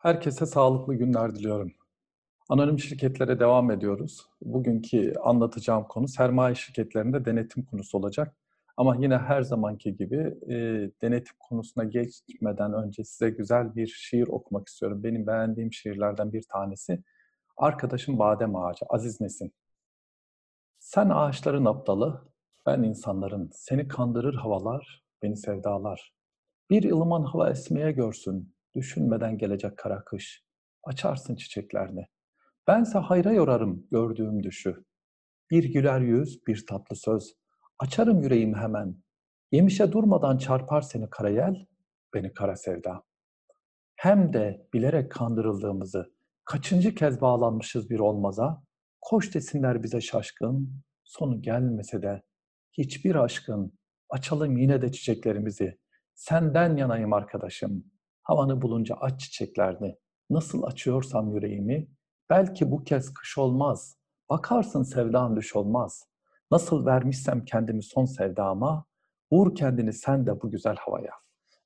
Herkese sağlıklı günler diliyorum. Anonim şirketlere devam ediyoruz. Bugünkü anlatacağım konu sermaye şirketlerinde denetim konusu olacak. Ama yine her zamanki gibi e, denetim konusuna geçmeden önce size güzel bir şiir okumak istiyorum. Benim beğendiğim şiirlerden bir tanesi. Arkadaşım Badem Ağacı, Aziz Nesin. Sen ağaçların aptalı, ben insanların. Seni kandırır havalar, beni sevdalar. Bir ılıman hava esmeye görsün, düşünmeden gelecek kara kış. Açarsın çiçeklerini. Bense hayra yorarım gördüğüm düşü. Bir güler yüz, bir tatlı söz. Açarım yüreğimi hemen. Yemişe durmadan çarpar seni karayel, beni kara sevda. Hem de bilerek kandırıldığımızı, kaçıncı kez bağlanmışız bir olmaza, koş desinler bize şaşkın, sonu gelmese de hiçbir aşkın, açalım yine de çiçeklerimizi. Senden yanayım arkadaşım, havanı bulunca aç çiçeklerini. Nasıl açıyorsam yüreğimi, belki bu kez kış olmaz. Bakarsın sevdan düş olmaz. Nasıl vermişsem kendimi son sevdama, vur kendini sen de bu güzel havaya.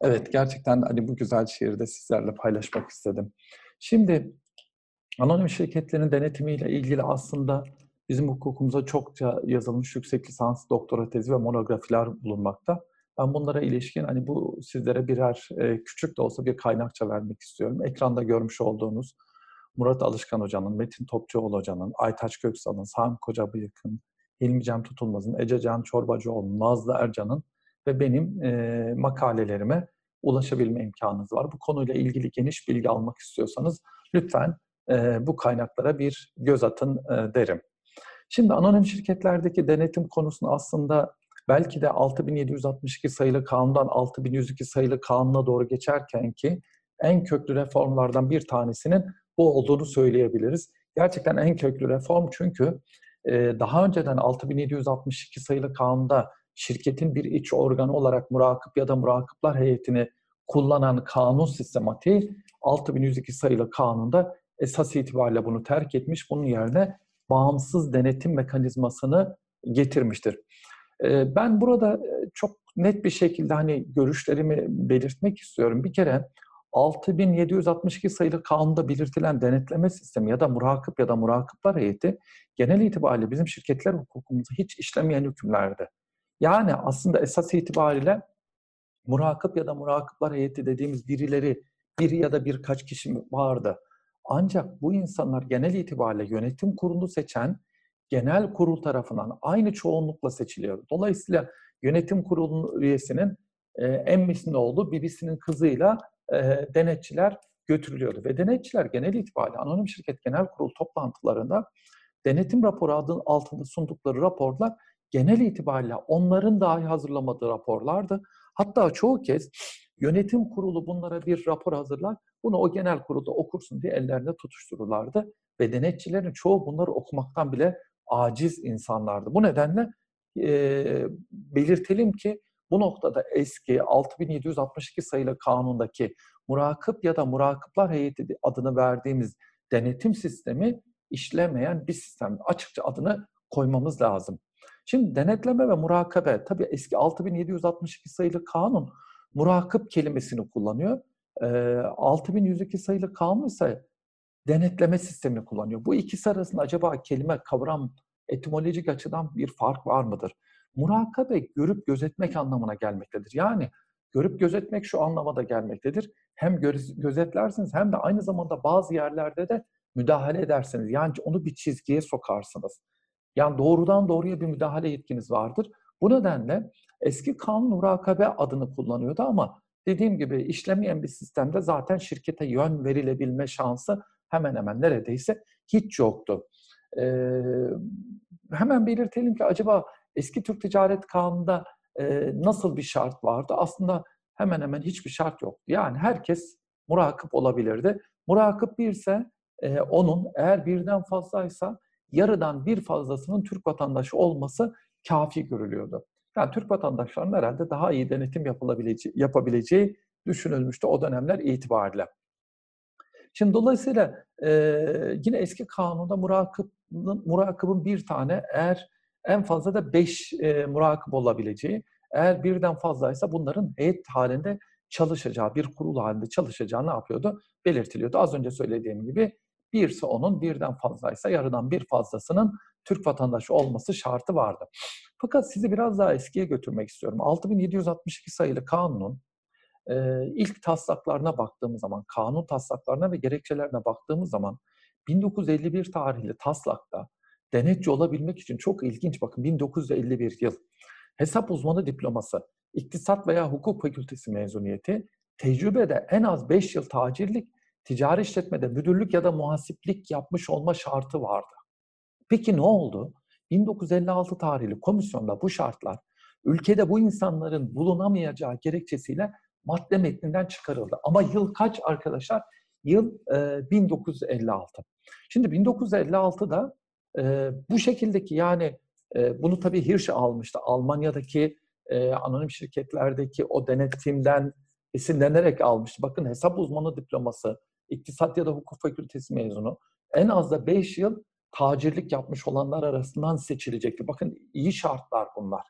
Evet gerçekten hani bu güzel şiiri de sizlerle paylaşmak istedim. Şimdi anonim şirketlerin denetimiyle ilgili aslında bizim hukukumuza çokça yazılmış yüksek lisans, doktora tezi ve monografiler bulunmakta. Ben bunlara ilişkin hani bu sizlere birer e, küçük de olsa bir kaynakça vermek istiyorum. Ekranda görmüş olduğunuz Murat Alışkan Hoca'nın, Metin Topçuoğlu Hoca'nın, Aytaç Köksal'ın, Sami Kocabıyık'ın, Hilmi Cem Tutulmaz'ın, Ece Can Çorbacıoğlu'nun, Nazlı Ercan'ın ve benim e, makalelerime ulaşabilme imkanınız var. Bu konuyla ilgili geniş bilgi almak istiyorsanız lütfen e, bu kaynaklara bir göz atın e, derim. Şimdi anonim şirketlerdeki denetim konusunu aslında belki de 6762 sayılı kanundan 6102 sayılı kanuna doğru geçerken ki en köklü reformlardan bir tanesinin bu olduğunu söyleyebiliriz. Gerçekten en köklü reform çünkü daha önceden 6762 sayılı kanunda şirketin bir iç organı olarak murakip ya da murakipler heyetini kullanan kanun sistematiği 6102 sayılı kanunda esas itibariyle bunu terk etmiş. Bunun yerine bağımsız denetim mekanizmasını getirmiştir. Ben burada çok net bir şekilde hani görüşlerimi belirtmek istiyorum. Bir kere 6762 sayılı kanunda belirtilen denetleme sistemi ya da murakip ya da murakipler heyeti genel itibariyle bizim şirketler hukukumuzda hiç işlemeyen hükümlerdi. Yani aslında esas itibariyle murakip ya da murakipler heyeti dediğimiz birileri, biri ya da birkaç kişi vardı. Ancak bu insanlar genel itibariyle yönetim kurulu seçen genel kurul tarafından aynı çoğunlukla seçiliyor. Dolayısıyla yönetim kurulunun üyesinin e, emmisinin oğlu birisinin kızıyla e, denetçiler götürülüyordu. Ve denetçiler genel itibariyle anonim şirket genel kurul toplantılarında denetim raporu adı altında sundukları raporlar genel itibariyle onların dahi hazırlamadığı raporlardı. Hatta çoğu kez yönetim kurulu bunlara bir rapor hazırlar, bunu o genel kurulda okursun diye ellerinde tutuştururlardı. Ve denetçilerin çoğu bunları okumaktan bile aciz insanlardı. Bu nedenle e, belirtelim ki bu noktada eski 6762 sayılı kanundaki murakip ya da murakipler heyeti adını verdiğimiz denetim sistemi işlemeyen bir sistem. Açıkça adını koymamız lazım. Şimdi denetleme ve murakabe, tabii eski 6762 sayılı kanun murakip kelimesini kullanıyor. E, 6102 sayılı kanun ise denetleme sistemini kullanıyor. Bu ikisi arasında acaba kelime, kavram, etimolojik açıdan bir fark var mıdır? Murakabe görüp gözetmek anlamına gelmektedir. Yani görüp gözetmek şu anlamada gelmektedir. Hem gözetlersiniz hem de aynı zamanda bazı yerlerde de müdahale edersiniz. Yani onu bir çizgiye sokarsınız. Yani doğrudan doğruya bir müdahale yetkiniz vardır. Bu nedenle eski kanun murakabe adını kullanıyordu ama dediğim gibi işlemeyen bir sistemde zaten şirkete yön verilebilme şansı hemen hemen neredeyse hiç yoktu. Ee, hemen belirtelim ki acaba eski Türk Ticaret Kanunu'nda e, nasıl bir şart vardı? Aslında hemen hemen hiçbir şart yoktu. Yani herkes murakip olabilirdi. Murakip birse e, onun eğer birden fazlaysa yarıdan bir fazlasının Türk vatandaşı olması kafi görülüyordu. Yani Türk vatandaşlarının herhalde daha iyi denetim yapılabileceği, yapabileceği düşünülmüştü o dönemler itibariyle. Şimdi dolayısıyla e, yine eski kanunda murakibin, murakibin bir tane eğer en fazla da beş e, murakip olabileceği, eğer birden fazlaysa bunların heyet halinde çalışacağı, bir kurul halinde çalışacağı ne yapıyordu? Belirtiliyordu. Az önce söylediğim gibi birse onun birden fazlaysa yarıdan bir fazlasının Türk vatandaşı olması şartı vardı. Fakat sizi biraz daha eskiye götürmek istiyorum. 6762 sayılı kanunun e, ilk taslaklarına baktığımız zaman, kanun taslaklarına ve gerekçelerine baktığımız zaman 1951 tarihli taslakta denetçi olabilmek için çok ilginç bakın 1951 yıl hesap uzmanı diploması, iktisat veya hukuk fakültesi mezuniyeti, tecrübede en az 5 yıl tacirlik, ticari işletmede müdürlük ya da muhasiplik yapmış olma şartı vardı. Peki ne oldu? 1956 tarihli komisyonda bu şartlar ülkede bu insanların bulunamayacağı gerekçesiyle madde metninden çıkarıldı. Ama yıl kaç arkadaşlar? Yıl e, 1956. Şimdi 1956'da e, bu şekildeki yani e, bunu tabii Hirsch almıştı. Almanya'daki e, anonim şirketlerdeki o denetimden esinlenerek almıştı. Bakın hesap uzmanı diploması, iktisat ya da hukuk fakültesi mezunu en az da 5 yıl tacirlik yapmış olanlar arasından seçilecekti. Bakın iyi şartlar bunlar.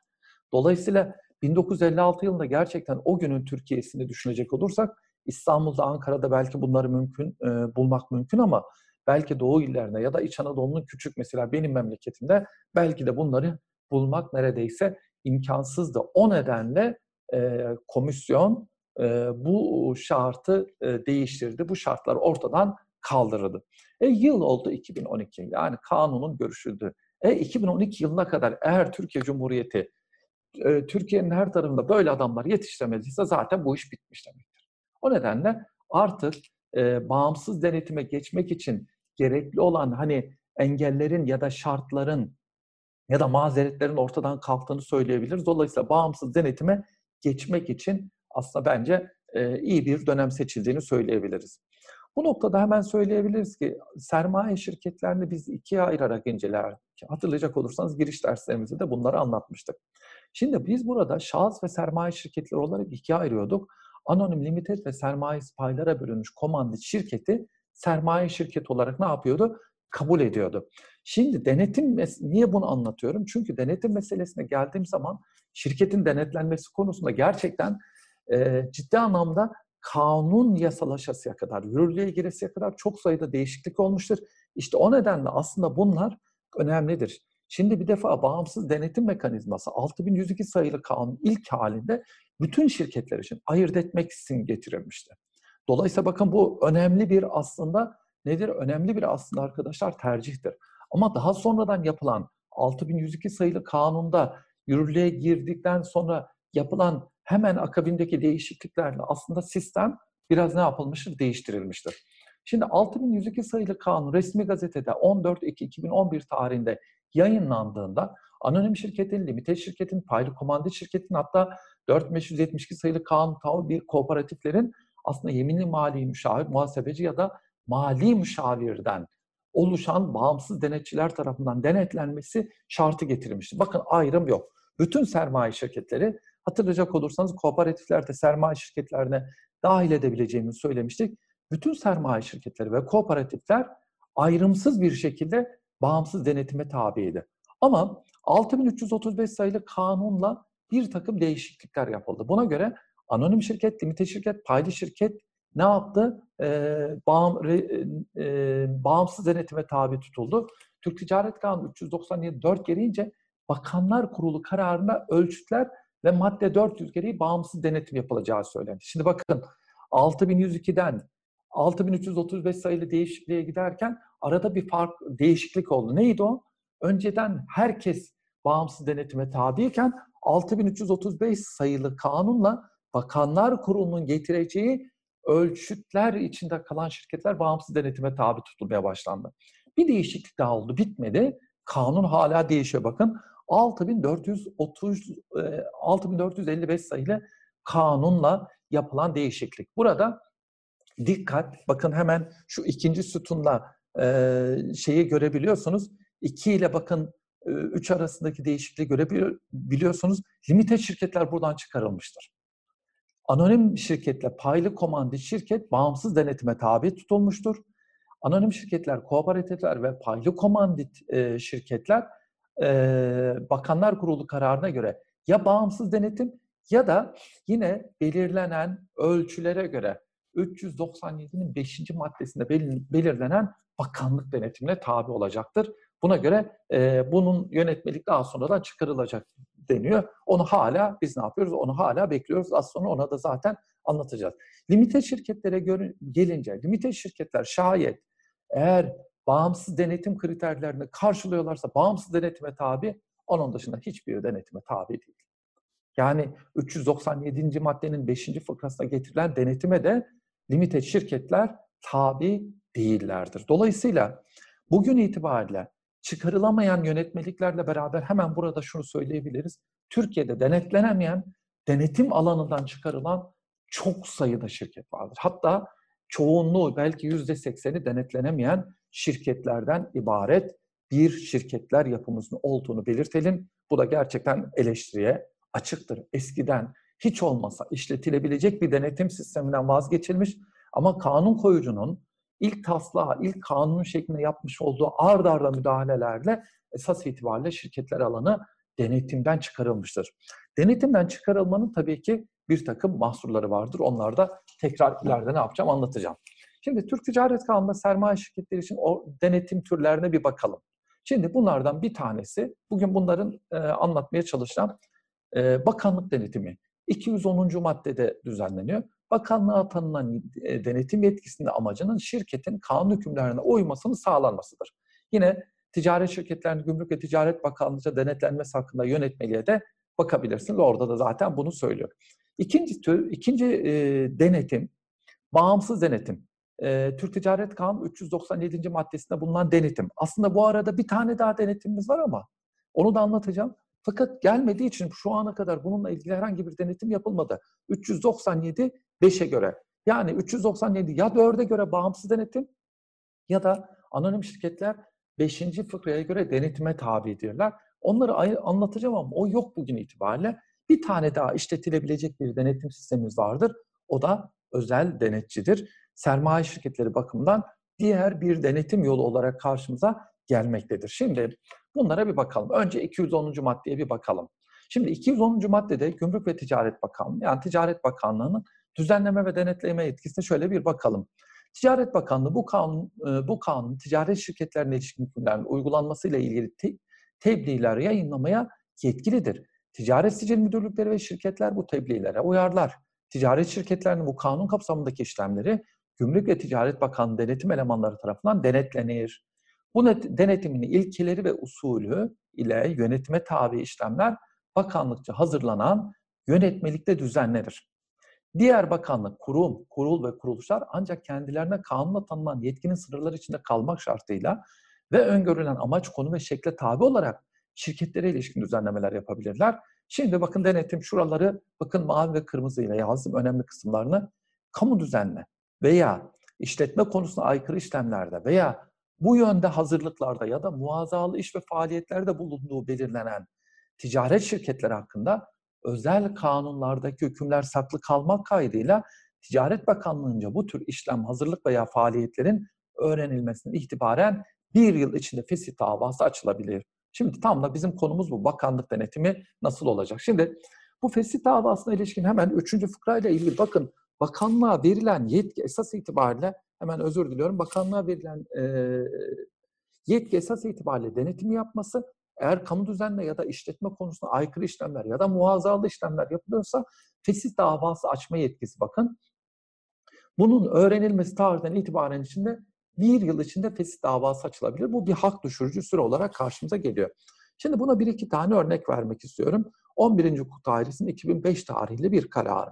Dolayısıyla 1956 yılında gerçekten o günün Türkiye'sini düşünecek olursak İstanbul'da, Ankara'da belki bunları mümkün e, bulmak mümkün ama belki Doğu illerine ya da İç Anadolu'nun küçük mesela benim memleketimde belki de bunları bulmak neredeyse imkansızdı. O nedenle e, komisyon e, bu şartı e, değiştirdi. Bu şartlar ortadan kaldırıldı. E, yıl oldu 2012 yani kanunun görüşüldü. E, 2012 yılına kadar eğer Türkiye Cumhuriyeti e, Türkiye'nin her tarafında böyle adamlar yetiştiremediyse zaten bu iş bitmiş demektir. O nedenle artık e, bağımsız denetime geçmek için gerekli olan hani engellerin ya da şartların ya da mazeretlerin ortadan kalktığını söyleyebiliriz. Dolayısıyla bağımsız denetime geçmek için aslında bence e, iyi bir dönem seçildiğini söyleyebiliriz. Bu noktada hemen söyleyebiliriz ki sermaye şirketlerini biz ikiye ayırarak inceler. Hatırlayacak olursanız giriş derslerimizde de bunları anlatmıştık. Şimdi biz burada şahıs ve sermaye şirketleri olarak ikiye ayırıyorduk. Anonim limited ve sermaye paylara bölünmüş komandit şirketi sermaye şirketi olarak ne yapıyordu? Kabul ediyordu. Şimdi denetim, niye bunu anlatıyorum? Çünkü denetim meselesine geldiğim zaman şirketin denetlenmesi konusunda gerçekten e, ciddi anlamda kanun yasalaşasıya kadar, yürürlüğe giresiye kadar çok sayıda değişiklik olmuştur. İşte o nedenle aslında bunlar önemlidir. Şimdi bir defa bağımsız denetim mekanizması 6102 sayılı kanun ilk halinde bütün şirketler için ayırt etmek için getirilmişti. Dolayısıyla bakın bu önemli bir aslında nedir? Önemli bir aslında arkadaşlar tercihtir. Ama daha sonradan yapılan 6102 sayılı kanunda yürürlüğe girdikten sonra yapılan hemen akabindeki değişikliklerle aslında sistem biraz ne yapılmıştır? Değiştirilmiştir. Şimdi 6102 sayılı kanun resmi gazetede 14 Ekim 2011 tarihinde yayınlandığında anonim şirketin, limited şirketin, paylı komandit şirketin hatta 4572 sayılı kanun tabi bir kooperatiflerin aslında yeminli mali müşavir, muhasebeci ya da mali müşavirden oluşan bağımsız denetçiler tarafından denetlenmesi şartı getirilmiştir. Bakın ayrım yok. Bütün sermaye şirketleri hatırlayacak olursanız kooperatiflerde sermaye şirketlerine dahil edebileceğimizi söylemiştik. Bütün sermaye şirketleri ve kooperatifler ayrımsız bir şekilde bağımsız denetime tabiydi. Ama 6335 sayılı kanunla bir takım değişiklikler yapıldı. Buna göre anonim şirket, limite şirket, paylı şirket ne yaptı? Ee, bağım, re, e, bağımsız denetime tabi tutuldu. Türk Ticaret Kanunu 397 4 gereğince Bakanlar Kurulu kararına ölçütler ve madde 400 gereği bağımsız denetim yapılacağı söylendi. Şimdi bakın 6102'den 6335 sayılı değişikliğe giderken arada bir fark değişiklik oldu. Neydi o? Önceden herkes bağımsız denetime tabiyken 6335 sayılı kanunla Bakanlar Kurulu'nun getireceği ölçütler içinde kalan şirketler bağımsız denetime tabi tutulmaya başlandı. Bir değişiklik daha oldu, bitmedi. Kanun hala değişiyor bakın. 6430 6455 sayılı kanunla yapılan değişiklik. Burada dikkat, bakın hemen şu ikinci sütunla e, şeyi görebiliyorsunuz. 2 ile bakın 3 arasındaki değişikliği görebiliyorsunuz. Limite şirketler buradan çıkarılmıştır. Anonim şirketle paylı komandi şirket bağımsız denetime tabi tutulmuştur. Anonim şirketler, kooperatifler ve paylı komandit e, şirketler e, Bakanlar Kurulu kararına göre ya bağımsız denetim Ya da yine belirlenen ölçülere göre 397'nin 5. maddesinde belirlenen bakanlık denetimine tabi olacaktır. Buna göre e, bunun yönetmelik daha sonradan çıkarılacak deniyor. Onu hala biz ne yapıyoruz? Onu hala bekliyoruz. Az sonra ona da zaten anlatacağız. Limite şirketlere göre, gelince, limite şirketler şayet eğer bağımsız denetim kriterlerini karşılıyorlarsa bağımsız denetime tabi, onun dışında hiçbir denetime tabi değil. Yani 397. maddenin 5. fıkrasına getirilen denetime de limite şirketler tabi değillerdir. Dolayısıyla bugün itibariyle çıkarılamayan yönetmeliklerle beraber hemen burada şunu söyleyebiliriz. Türkiye'de denetlenemeyen, denetim alanından çıkarılan çok sayıda şirket vardır. Hatta çoğunluğu belki yüzde sekseni denetlenemeyen şirketlerden ibaret bir şirketler yapımızın olduğunu belirtelim. Bu da gerçekten eleştiriye açıktır. Eskiden hiç olmasa işletilebilecek bir denetim sisteminden vazgeçilmiş ama kanun koyucunun ilk taslağı, ilk kanun şeklinde yapmış olduğu ard arda müdahalelerle esas itibariyle şirketler alanı denetimden çıkarılmıştır. Denetimden çıkarılmanın tabii ki bir takım mahsurları vardır. Onlar da tekrar ileride ne yapacağım anlatacağım. Şimdi Türk Ticaret Kanunu'nda sermaye şirketleri için o denetim türlerine bir bakalım. Şimdi bunlardan bir tanesi, bugün bunların e, anlatmaya çalışacağım, e, bakanlık denetimi. 210. maddede düzenleniyor. Bakanlığa tanınan e, denetim yetkisinin amacının şirketin kanun hükümlerine uymasını sağlanmasıdır. Yine ticaret şirketlerinin Gümrük ve Ticaret Bakanlığı'nca denetlenmesi hakkında yönetmeliğe de bakabilirsiniz. Orada da zaten bunu söylüyor. İkinci tür, ikinci e, denetim, bağımsız denetim. E, Türk Ticaret Kanunu 397. maddesinde bulunan denetim. Aslında bu arada bir tane daha denetimimiz var ama onu da anlatacağım. Fakat gelmediği için şu ana kadar bununla ilgili herhangi bir denetim yapılmadı. 397 5'e göre. Yani 397 ya 4'e göre bağımsız denetim ya da anonim şirketler 5. fıkraya göre denetime tabidirler. Onları anlatacağım ama o yok bugün itibariyle. Bir tane daha işletilebilecek bir denetim sistemimiz vardır. O da özel denetçidir. Sermaye şirketleri bakımından diğer bir denetim yolu olarak karşımıza gelmektedir. Şimdi bunlara bir bakalım. Önce 210. maddeye bir bakalım. Şimdi 210. maddede Gümrük ve Ticaret Bakanlığı yani Ticaret Bakanlığı'nın düzenleme ve denetleme yetkisine şöyle bir bakalım. Ticaret Bakanlığı bu kanun, e, bu kanun ticaret şirketlerine ilişkin hükümlerin uygulanmasıyla ilgili te, tebliğler yayınlamaya yetkilidir. Ticaret Sicil Müdürlükleri ve şirketler bu tebliğlere uyarlar. Ticaret şirketlerinin bu kanun kapsamındaki işlemleri Gümrük ve Ticaret Bakanlığı denetim elemanları tarafından denetlenir. Bu denetimin ilkeleri ve usulü ile yönetime tabi işlemler bakanlıkça hazırlanan yönetmelikte düzenlenir. Diğer bakanlık, kurum, kurul ve kuruluşlar ancak kendilerine kanunla tanınan yetkinin sınırları içinde kalmak şartıyla ve öngörülen amaç, konu ve şekle tabi olarak şirketlere ilişkin düzenlemeler yapabilirler. Şimdi bakın denetim şuraları bakın mavi ve kırmızı ile yazdım önemli kısımlarını. Kamu düzenle veya işletme konusuna aykırı işlemlerde veya bu yönde hazırlıklarda ya da muazzalı iş ve faaliyetlerde bulunduğu belirlenen ticaret şirketleri hakkında özel kanunlardaki hükümler saklı kalmak kaydıyla Ticaret Bakanlığı'nca bu tür işlem, hazırlık veya faaliyetlerin öğrenilmesinden itibaren bir yıl içinde fesih davası açılabilir. Şimdi tam da bizim konumuz bu. Bakanlık denetimi nasıl olacak? Şimdi bu fesih davasına ilişkin hemen üçüncü fıkrayla ilgili bakın bakanlığa verilen yetki esas itibariyle hemen özür diliyorum. Bakanlığa verilen e, yetki esas itibariyle denetim yapması eğer kamu düzenle ya da işletme konusunda aykırı işlemler ya da muazzalı işlemler yapılıyorsa fesih davası açma yetkisi bakın. Bunun öğrenilmesi tarihinden itibaren içinde bir yıl içinde fesih davası açılabilir. Bu bir hak düşürücü süre olarak karşımıza geliyor. Şimdi buna bir iki tane örnek vermek istiyorum. 11. Hukuk Dairesi'nin 2005 tarihli bir kararı.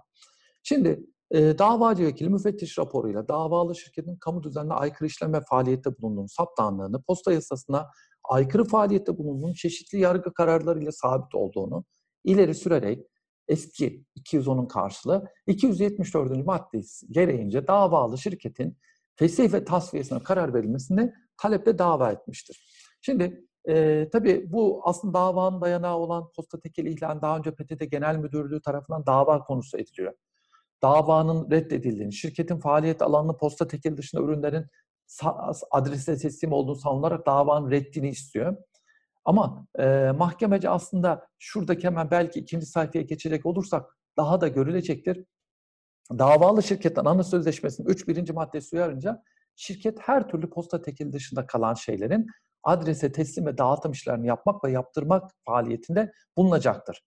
Şimdi e, davacı vekili müfettiş raporuyla davalı şirketin kamu düzenine aykırı işlem ve faaliyette bulunduğunu saptandığını, posta yasasına aykırı faaliyette bulunduğunu, çeşitli yargı kararlarıyla sabit olduğunu ileri sürerek eski 210'un karşılığı 274. maddesi gereğince davalı şirketin fesih ve tasfiyesine karar verilmesini taleple dava etmiştir. Şimdi e, tabii bu aslında davanın dayanağı olan posta tekeli ihlal daha önce PTT Genel Müdürlüğü tarafından dava konusu ediliyor. Davanın reddedildiğini, şirketin faaliyet alanını posta tekeli dışında ürünlerin adrese teslim olduğunu savunarak davanın reddini istiyor. Ama e, mahkemece aslında şuradaki hemen belki ikinci sayfaya geçecek olursak daha da görülecektir. Davalı şirketten ana sözleşmesinin 3 birinci maddesi uyarınca şirket her türlü posta tekili dışında kalan şeylerin adrese teslim ve dağıtım işlerini yapmak ve yaptırmak faaliyetinde bulunacaktır.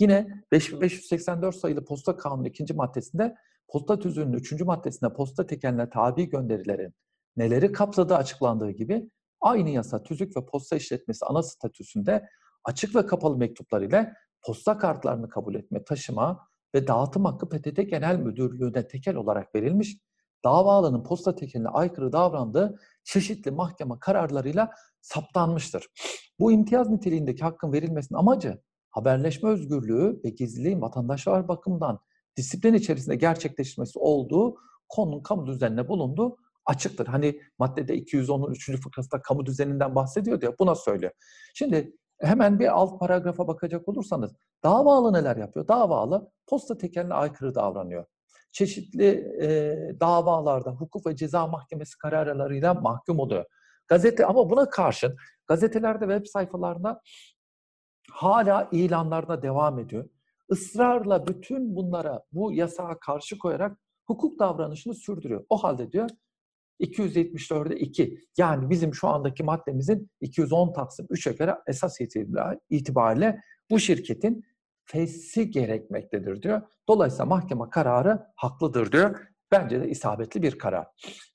Yine 5584 sayılı posta kanunu ikinci maddesinde posta tüzüğünün üçüncü maddesinde posta tekeline tabi gönderilerin neleri kapsadığı açıklandığı gibi aynı yasa tüzük ve posta işletmesi ana statüsünde açık ve kapalı mektuplar ile posta kartlarını kabul etme, taşıma ve dağıtım hakkı PTT Genel Müdürlüğü'ne tekel olarak verilmiş, davalının posta tekeline aykırı davrandığı çeşitli mahkeme kararlarıyla saptanmıştır. Bu imtiyaz niteliğindeki hakkın verilmesinin amacı haberleşme özgürlüğü ve gizliliğin vatandaşlar bakımından disiplin içerisinde gerçekleşmesi olduğu konunun kamu düzenine bulunduğu açıktır. Hani maddede 210'un 3. fıkrasında kamu düzeninden bahsediyor ya buna söylüyor. Şimdi hemen bir alt paragrafa bakacak olursanız davalı neler yapıyor? Davalı posta tekeline aykırı davranıyor. Çeşitli e, davalarda hukuk ve ceza mahkemesi kararlarıyla mahkum oluyor. Gazete ama buna karşın gazetelerde web sayfalarında hala ilanlarına devam ediyor. Israrla bütün bunlara bu yasağa karşı koyarak hukuk davranışını sürdürüyor. O halde diyor 274'e 2 yani bizim şu andaki maddemizin 210 Taksim 3'e göre esas itibariyle bu şirketin fesli gerekmektedir diyor. Dolayısıyla mahkeme kararı haklıdır diyor. Bence de isabetli bir karar.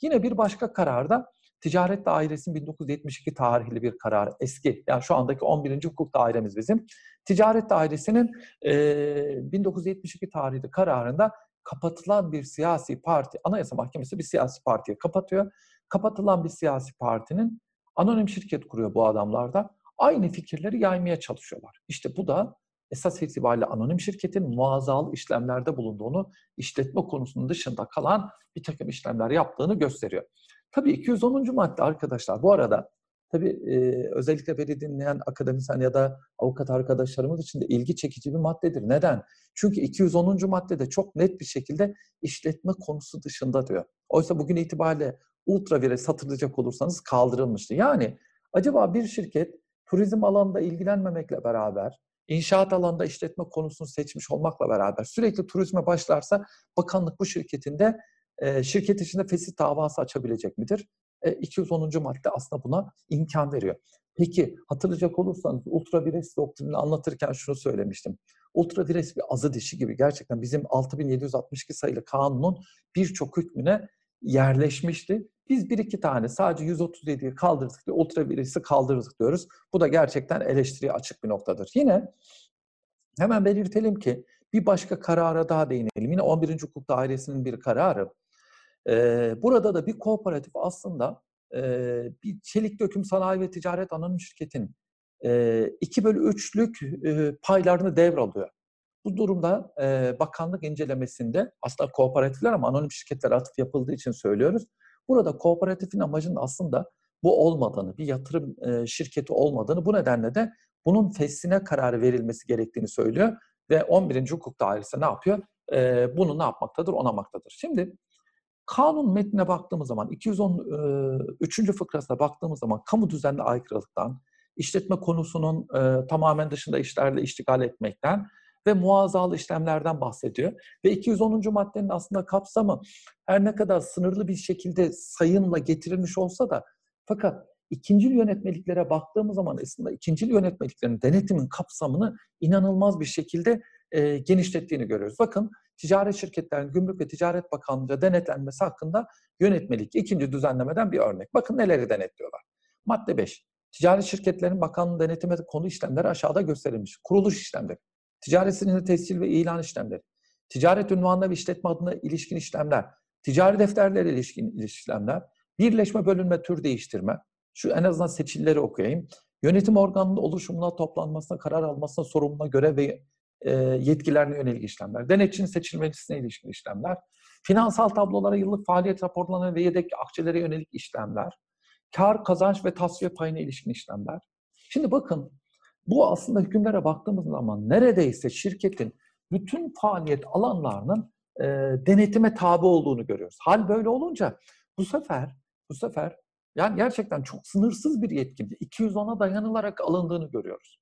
Yine bir başka kararda Ticaret Dairesi'nin 1972 tarihli bir karar. Eski, yani şu andaki 11. hukuk dairemiz bizim. Ticaret Dairesi'nin e, 1972 tarihli kararında kapatılan bir siyasi parti, Anayasa Mahkemesi bir siyasi partiye kapatıyor. Kapatılan bir siyasi partinin anonim şirket kuruyor bu adamlarda. Aynı fikirleri yaymaya çalışıyorlar. İşte bu da esas itibariyle anonim şirketin muazzal işlemlerde bulunduğunu, işletme konusunun dışında kalan bir takım işlemler yaptığını gösteriyor. Tabii 210. madde arkadaşlar bu arada tabii e, özellikle beni dinleyen akademisyen ya da avukat arkadaşlarımız için de ilgi çekici bir maddedir. Neden? Çünkü 210. maddede çok net bir şekilde işletme konusu dışında diyor. Oysa bugün itibariyle ultra vire satılacak olursanız kaldırılmıştı. Yani acaba bir şirket turizm alanında ilgilenmemekle beraber inşaat alanında işletme konusunu seçmiş olmakla beraber sürekli turizme başlarsa bakanlık bu şirketinde şirket içinde fesih davası açabilecek midir? E, 210. madde aslında buna imkan veriyor. Peki hatırlayacak olursanız ultra vires doktrinini anlatırken şunu söylemiştim. Ultra vires bir azı dişi gibi gerçekten bizim 6762 sayılı kanunun birçok hükmüne yerleşmişti. Biz bir iki tane sadece 137'yi kaldırdık diye ultra viresi kaldırdık diyoruz. Bu da gerçekten eleştiriye açık bir noktadır. Yine hemen belirtelim ki bir başka karara daha değinelim. Yine 11. Hukuk Dairesi'nin bir kararı. Ee, burada da bir kooperatif aslında e, bir çelik döküm sanayi ve ticaret anonim şirketin e, 2 bölü 3'lük e, paylarını devralıyor. Bu durumda e, bakanlık incelemesinde aslında kooperatifler ama anonim şirketler atıf yapıldığı için söylüyoruz. Burada kooperatifin amacının aslında bu olmadığını, bir yatırım e, şirketi olmadığını, bu nedenle de bunun fesline kararı verilmesi gerektiğini söylüyor ve 11. Hukuk Dairesi ne yapıyor? E, bunu ne yapmaktadır? Onamaktadır. Şimdi Kanun metnine baktığımız zaman 213. fıkrasına baktığımız zaman kamu düzenli aykırılıktan, işletme konusunun tamamen dışında işlerle iştigal etmekten ve muazzalı işlemlerden bahsediyor. Ve 210. maddenin aslında kapsamı her ne kadar sınırlı bir şekilde sayımla getirilmiş olsa da fakat ikincil yönetmeliklere baktığımız zaman aslında ikincil yönetmeliklerin denetimin kapsamını inanılmaz bir şekilde e, genişlettiğini görüyoruz. Bakın ticaret şirketlerinin Gümrük ve Ticaret Bakanlığı'nca denetlenmesi hakkında yönetmelik ikinci düzenlemeden bir örnek. Bakın neleri denetliyorlar. Madde 5. Ticaret şirketlerinin bakanlığı denetimi konu işlemleri aşağıda gösterilmiş. Kuruluş işlemleri, ticaret sınırı tescil ve ilan işlemleri, ticaret ünvanına ve işletme adına ilişkin işlemler, ticari defterlere ilişkin işlemler, birleşme, bölünme, tür değiştirme, şu en azından seçilleri okuyayım. Yönetim organının oluşumuna, toplanmasına, karar almasına, sorumluluğuna göre ve yetkilerine yönelik işlemler, denetçinin seçilmesine ilişkin işlemler, finansal tablolara yıllık faaliyet raporlarına ve yedek akçelere yönelik işlemler, kar, kazanç ve tasfiye payına ilişkin işlemler. Şimdi bakın bu aslında hükümlere baktığımız zaman neredeyse şirketin bütün faaliyet alanlarının e, denetime tabi olduğunu görüyoruz. Hal böyle olunca bu sefer bu sefer yani gerçekten çok sınırsız bir yetki 210'a dayanılarak alındığını görüyoruz.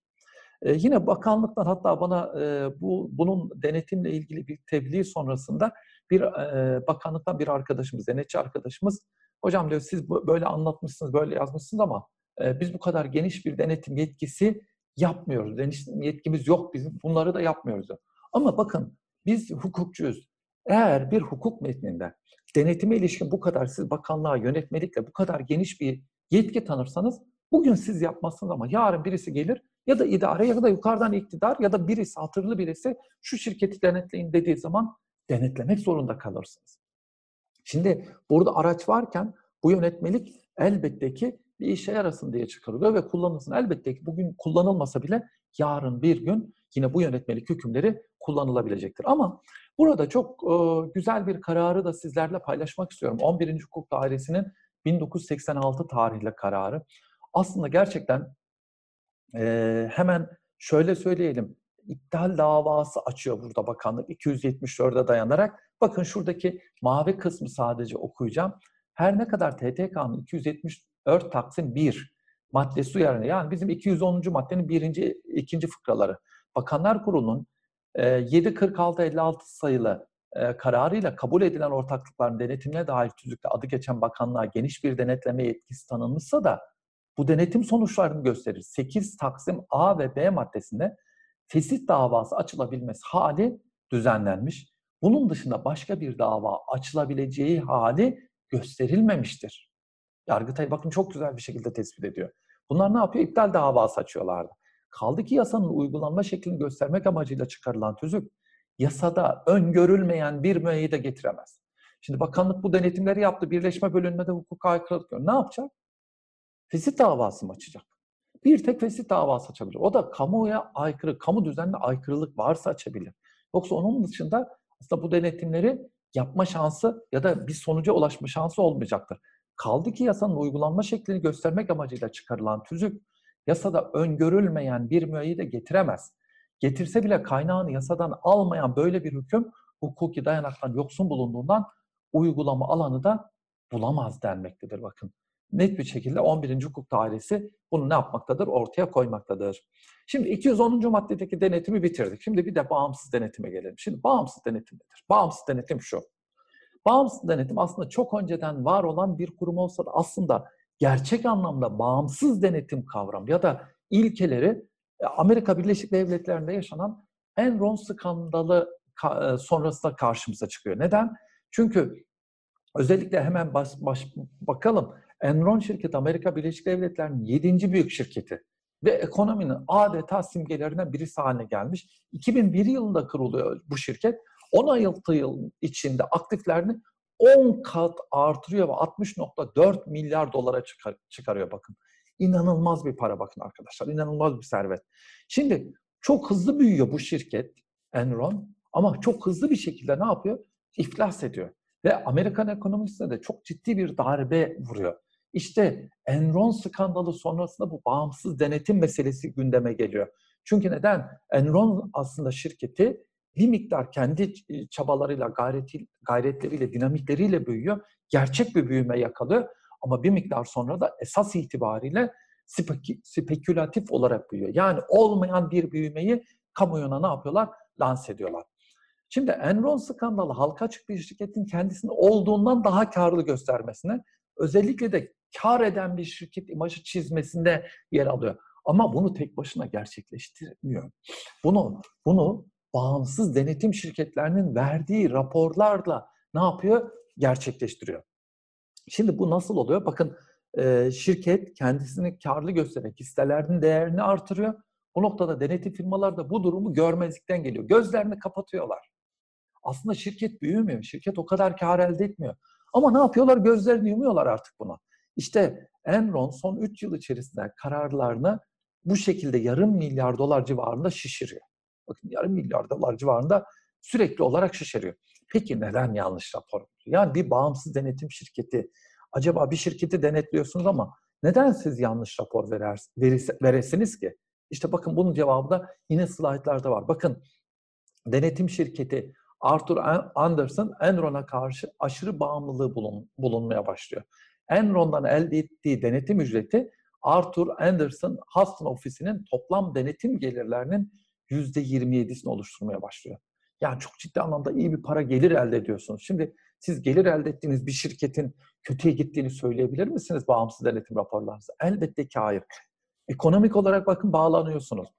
E, yine bakanlıktan hatta bana e, bu bunun denetimle ilgili bir tebliğ sonrasında bir e, bakanlıktan bir arkadaşımız, denetçi arkadaşımız, hocam diyor siz böyle anlatmışsınız, böyle yazmışsınız ama e, biz bu kadar geniş bir denetim yetkisi yapmıyoruz. Denetim yetkimiz yok bizim, bunları da yapmıyoruz. Diyor. Ama bakın biz hukukçuyuz. Eğer bir hukuk metninde denetime ilişkin bu kadar siz bakanlığa, yönetmelikle bu kadar geniş bir yetki tanırsanız bugün siz yapmazsınız ama yarın birisi gelir ya da idare ya da yukarıdan iktidar ya da birisi hatırlı birisi şu şirketi denetleyin dediği zaman denetlemek zorunda kalırsınız. Şimdi burada araç varken bu yönetmelik elbette ki bir işe yarasın diye çıkarılıyor ve kullanılsın. Elbette ki bugün kullanılmasa bile yarın bir gün yine bu yönetmelik hükümleri kullanılabilecektir. Ama burada çok e, güzel bir kararı da sizlerle paylaşmak istiyorum. 11. Hukuk Dairesi'nin 1986 tarihli kararı. Aslında gerçekten e, hemen şöyle söyleyelim. İptal davası açıyor burada bakanlık 274'e dayanarak. Bakın şuradaki mavi kısmı sadece okuyacağım. Her ne kadar TTK'nın 274 Taksim 1 maddesi uyarını yani bizim 210. maddenin birinci, ikinci fıkraları Bakanlar Kurulu'nun 746-56 sayılı kararıyla kabul edilen ortaklıkların denetimine dair tüzükte adı geçen bakanlığa geniş bir denetleme yetkisi tanınmışsa da bu denetim sonuçlarını gösterir. 8 Taksim A ve B maddesinde fesit davası açılabilmesi hali düzenlenmiş. Bunun dışında başka bir dava açılabileceği hali gösterilmemiştir. Yargıtay bakın çok güzel bir şekilde tespit ediyor. Bunlar ne yapıyor? İptal davası açıyorlardı. Kaldı ki yasanın uygulanma şeklini göstermek amacıyla çıkarılan tüzük yasada öngörülmeyen bir müeyyide getiremez. Şimdi bakanlık bu denetimleri yaptı. Birleşme bölünmede hukuka aykırılık diyor. Ne yapacak? Fesit davası mı açacak? Bir tek fesit davası açabilir. O da kamuya aykırı, kamu düzenine aykırılık varsa açabilir. Yoksa onun dışında aslında bu denetimleri yapma şansı ya da bir sonuca ulaşma şansı olmayacaktır. Kaldı ki yasanın uygulanma şeklini göstermek amacıyla çıkarılan tüzük yasada öngörülmeyen bir müeyyide getiremez. Getirse bile kaynağını yasadan almayan böyle bir hüküm hukuki dayanaktan yoksun bulunduğundan uygulama alanı da bulamaz denmektedir bakın. Net bir şekilde 11. Hukuk Dairesi bunu ne yapmaktadır? Ortaya koymaktadır. Şimdi 210. maddedeki denetimi bitirdik. Şimdi bir de bağımsız denetime gelelim. Şimdi bağımsız denetim nedir? Bağımsız denetim şu. Bağımsız denetim aslında çok önceden var olan bir kurum olsa da aslında gerçek anlamda bağımsız denetim kavramı ya da ilkeleri e, Amerika Birleşik Devletleri'nde yaşanan Enron skandalı e, sonrasında karşımıza çıkıyor. Neden? Çünkü özellikle hemen baş, baş, bakalım Enron şirketi Amerika Birleşik Devletleri'nin 7. büyük şirketi ve ekonominin adeta simgelerinden birisi haline gelmiş. 2001 yılında kuruluyor bu şirket. 16 yıl içinde aktiflerini 10 kat artırıyor ve 60.4 milyar dolara çıkar, çıkarıyor bakın. İnanılmaz bir para bakın arkadaşlar. İnanılmaz bir servet. Şimdi çok hızlı büyüyor bu şirket Enron ama çok hızlı bir şekilde ne yapıyor? İflas ediyor. Ve Amerikan ekonomisine de çok ciddi bir darbe vuruyor. İşte Enron skandalı sonrasında bu bağımsız denetim meselesi gündeme geliyor. Çünkü neden? Enron aslında şirketi bir miktar kendi çabalarıyla, gayreti, gayretleriyle, dinamikleriyle büyüyor. Gerçek bir büyüme yakalıyor. Ama bir miktar sonra da esas itibariyle spek spekülatif olarak büyüyor. Yani olmayan bir büyümeyi kamuoyuna ne yapıyorlar? Lanse ediyorlar. Şimdi Enron skandalı halka açık bir şirketin kendisini olduğundan daha karlı göstermesine, özellikle de kar eden bir şirket imajı çizmesinde yer alıyor. Ama bunu tek başına gerçekleştirmiyor. Bunu bunu bağımsız denetim şirketlerinin verdiği raporlarla ne yapıyor? Gerçekleştiriyor. Şimdi bu nasıl oluyor? Bakın şirket kendisini karlı göstererek hisselerinin değerini artırıyor. Bu noktada denetim firmalar da bu durumu görmezlikten geliyor. Gözlerini kapatıyorlar. Aslında şirket büyümüyor. Şirket o kadar kar elde etmiyor. Ama ne yapıyorlar? Gözlerini yumuyorlar artık buna. İşte Enron son 3 yıl içerisinde kararlarını bu şekilde yarım milyar dolar civarında şişiriyor. Bakın yarım milyar dolar civarında sürekli olarak şişiriyor. Peki neden yanlış rapor? Yani bir bağımsız denetim şirketi, acaba bir şirketi denetliyorsunuz ama neden siz yanlış rapor verer, veresiniz ki? İşte bakın bunun cevabı da yine slaytlarda var. Bakın denetim şirketi Arthur Anderson Enron'a karşı aşırı bağımlılığı bulun, bulunmaya başlıyor. Enron'dan elde ettiği denetim ücreti Arthur Anderson Houston ofisinin toplam denetim gelirlerinin %27'sini oluşturmaya başlıyor. Yani çok ciddi anlamda iyi bir para gelir elde ediyorsunuz. Şimdi siz gelir elde ettiğiniz bir şirketin kötüye gittiğini söyleyebilir misiniz bağımsız denetim raporlarınızda? Elbette ki hayır. Ekonomik olarak bakın bağlanıyorsunuz.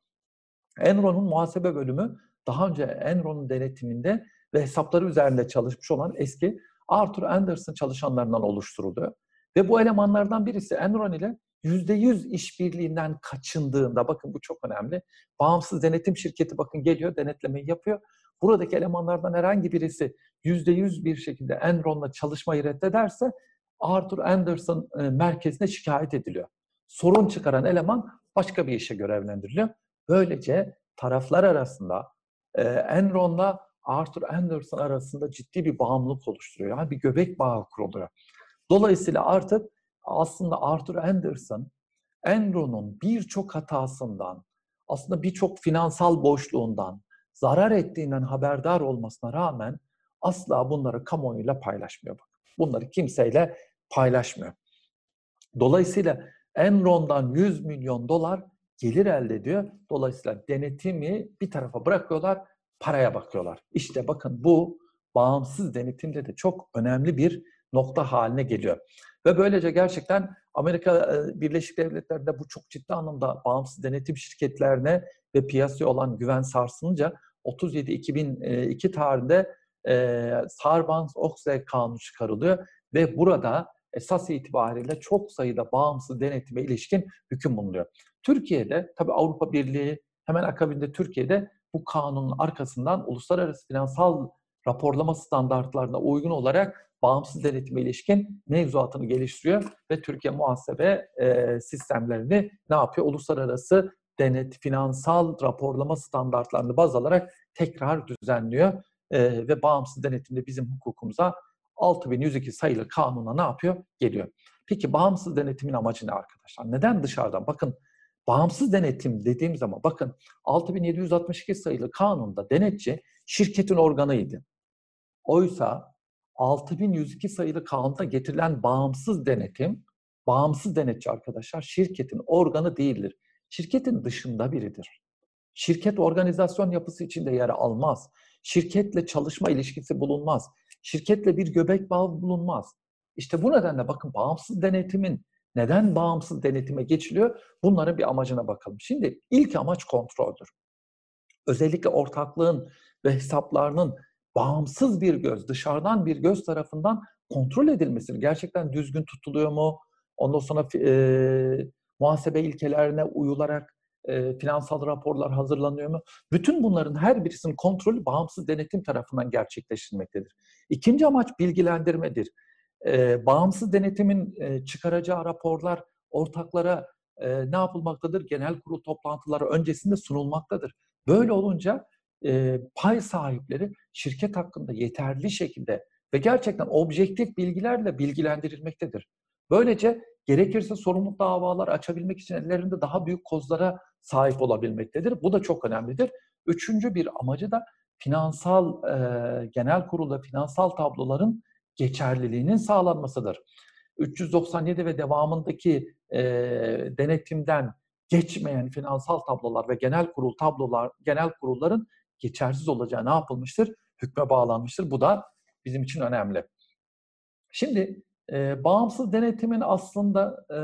Enron'un muhasebe bölümü daha önce Enron'un denetiminde ve hesapları üzerinde çalışmış olan eski Arthur Anderson çalışanlarından oluşturuldu. Ve bu elemanlardan birisi Enron ile %100 işbirliğinden kaçındığında, bakın bu çok önemli, bağımsız denetim şirketi bakın geliyor, denetlemeyi yapıyor. Buradaki elemanlardan herhangi birisi %100 bir şekilde Enron'la çalışmayı reddederse Arthur Anderson e, merkezine şikayet ediliyor. Sorun çıkaran eleman başka bir işe görevlendiriliyor. Böylece taraflar arasında e, Enron'la Arthur Anderson arasında ciddi bir bağımlılık oluşturuyor. Yani bir göbek bağı kuruluyor. Dolayısıyla artık aslında Arthur Anderson Enron'un birçok hatasından, aslında birçok finansal boşluğundan, zarar ettiğinden haberdar olmasına rağmen asla bunları kamuoyuyla paylaşmıyor. Bunları kimseyle paylaşmıyor. Dolayısıyla Enron'dan 100 milyon dolar gelir elde ediyor. Dolayısıyla denetimi bir tarafa bırakıyorlar, paraya bakıyorlar. İşte bakın bu bağımsız denetimde de çok önemli bir nokta haline geliyor. Ve böylece gerçekten Amerika Birleşik Devletleri'nde bu çok ciddi anlamda bağımsız denetim şirketlerine ve piyasaya olan güven sarsınca 37-2002 tarihinde e, Sarbanes-Oxley kanunu çıkarılıyor ve burada esas itibariyle çok sayıda bağımsız denetime ilişkin hüküm bulunuyor. Türkiye'de tabi Avrupa Birliği hemen akabinde Türkiye'de bu kanunun arkasından uluslararası finansal raporlama standartlarına uygun olarak bağımsız denetime ilişkin mevzuatını geliştiriyor ve Türkiye muhasebe e, sistemlerini ne yapıyor? Uluslararası denet, finansal raporlama standartlarını baz alarak tekrar düzenliyor e, ve bağımsız denetimde bizim hukukumuza 6102 sayılı kanuna ne yapıyor? Geliyor. Peki bağımsız denetimin amacı ne arkadaşlar? Neden dışarıdan? Bakın bağımsız denetim dediğim zaman bakın 6762 sayılı kanunda denetçi şirketin organıydı. Oysa 6102 sayılı kanunda getirilen bağımsız denetim, bağımsız denetçi arkadaşlar şirketin organı değildir. Şirketin dışında biridir. Şirket organizasyon yapısı içinde yer almaz. Şirketle çalışma ilişkisi bulunmaz. Şirketle bir göbek bağı bulunmaz. İşte bu nedenle bakın bağımsız denetimin neden bağımsız denetime geçiliyor? Bunların bir amacına bakalım. Şimdi ilk amaç kontroldür. Özellikle ortaklığın ve hesaplarının bağımsız bir göz, dışarıdan bir göz tarafından kontrol edilmesini gerçekten düzgün tutuluyor mu? Ondan sonra e, muhasebe ilkelerine uyularak e, finansal raporlar hazırlanıyor mu? Bütün bunların her birisinin kontrolü bağımsız denetim tarafından gerçekleştirilmektedir. İkinci amaç bilgilendirmedir. E, bağımsız denetimin e, çıkaracağı raporlar ortaklara e, ne yapılmaktadır? Genel kurul toplantıları öncesinde sunulmaktadır. Böyle olunca e, pay sahipleri şirket hakkında yeterli şekilde ve gerçekten objektif bilgilerle bilgilendirilmektedir. Böylece gerekirse sorumluluk davalar açabilmek için ellerinde daha büyük kozlara sahip olabilmektedir. Bu da çok önemlidir. Üçüncü bir amacı da finansal e, genel kurulda finansal tabloların geçerliliğinin sağlanmasıdır. 397 ve devamındaki e, denetimden geçmeyen finansal tablolar ve genel kurul tablolar, genel kurulların geçersiz olacağı ne yapılmıştır? Hükme bağlanmıştır. Bu da bizim için önemli. Şimdi e, bağımsız denetimin aslında e,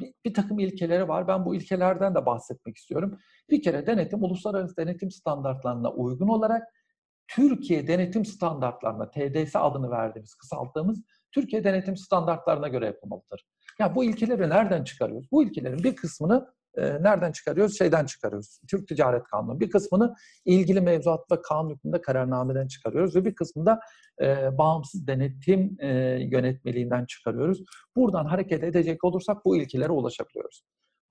bir, bir takım ilkeleri var. Ben bu ilkelerden de bahsetmek istiyorum. Bir kere denetim uluslararası denetim standartlarına uygun olarak Türkiye denetim standartlarına, TDS adını verdiğimiz, kısalttığımız Türkiye denetim standartlarına göre yapılmalıdır. Ya bu ilkeleri nereden çıkarıyoruz? Bu ilkelerin bir kısmını nereden çıkarıyoruz? Şeyden çıkarıyoruz. Türk Ticaret Kanunu. Bir kısmını ilgili mevzuat ve kanun hükmünde kararnameden çıkarıyoruz ve bir kısmını da e, bağımsız denetim e, yönetmeliğinden çıkarıyoruz. Buradan hareket edecek olursak bu ilkelere ulaşabiliyoruz.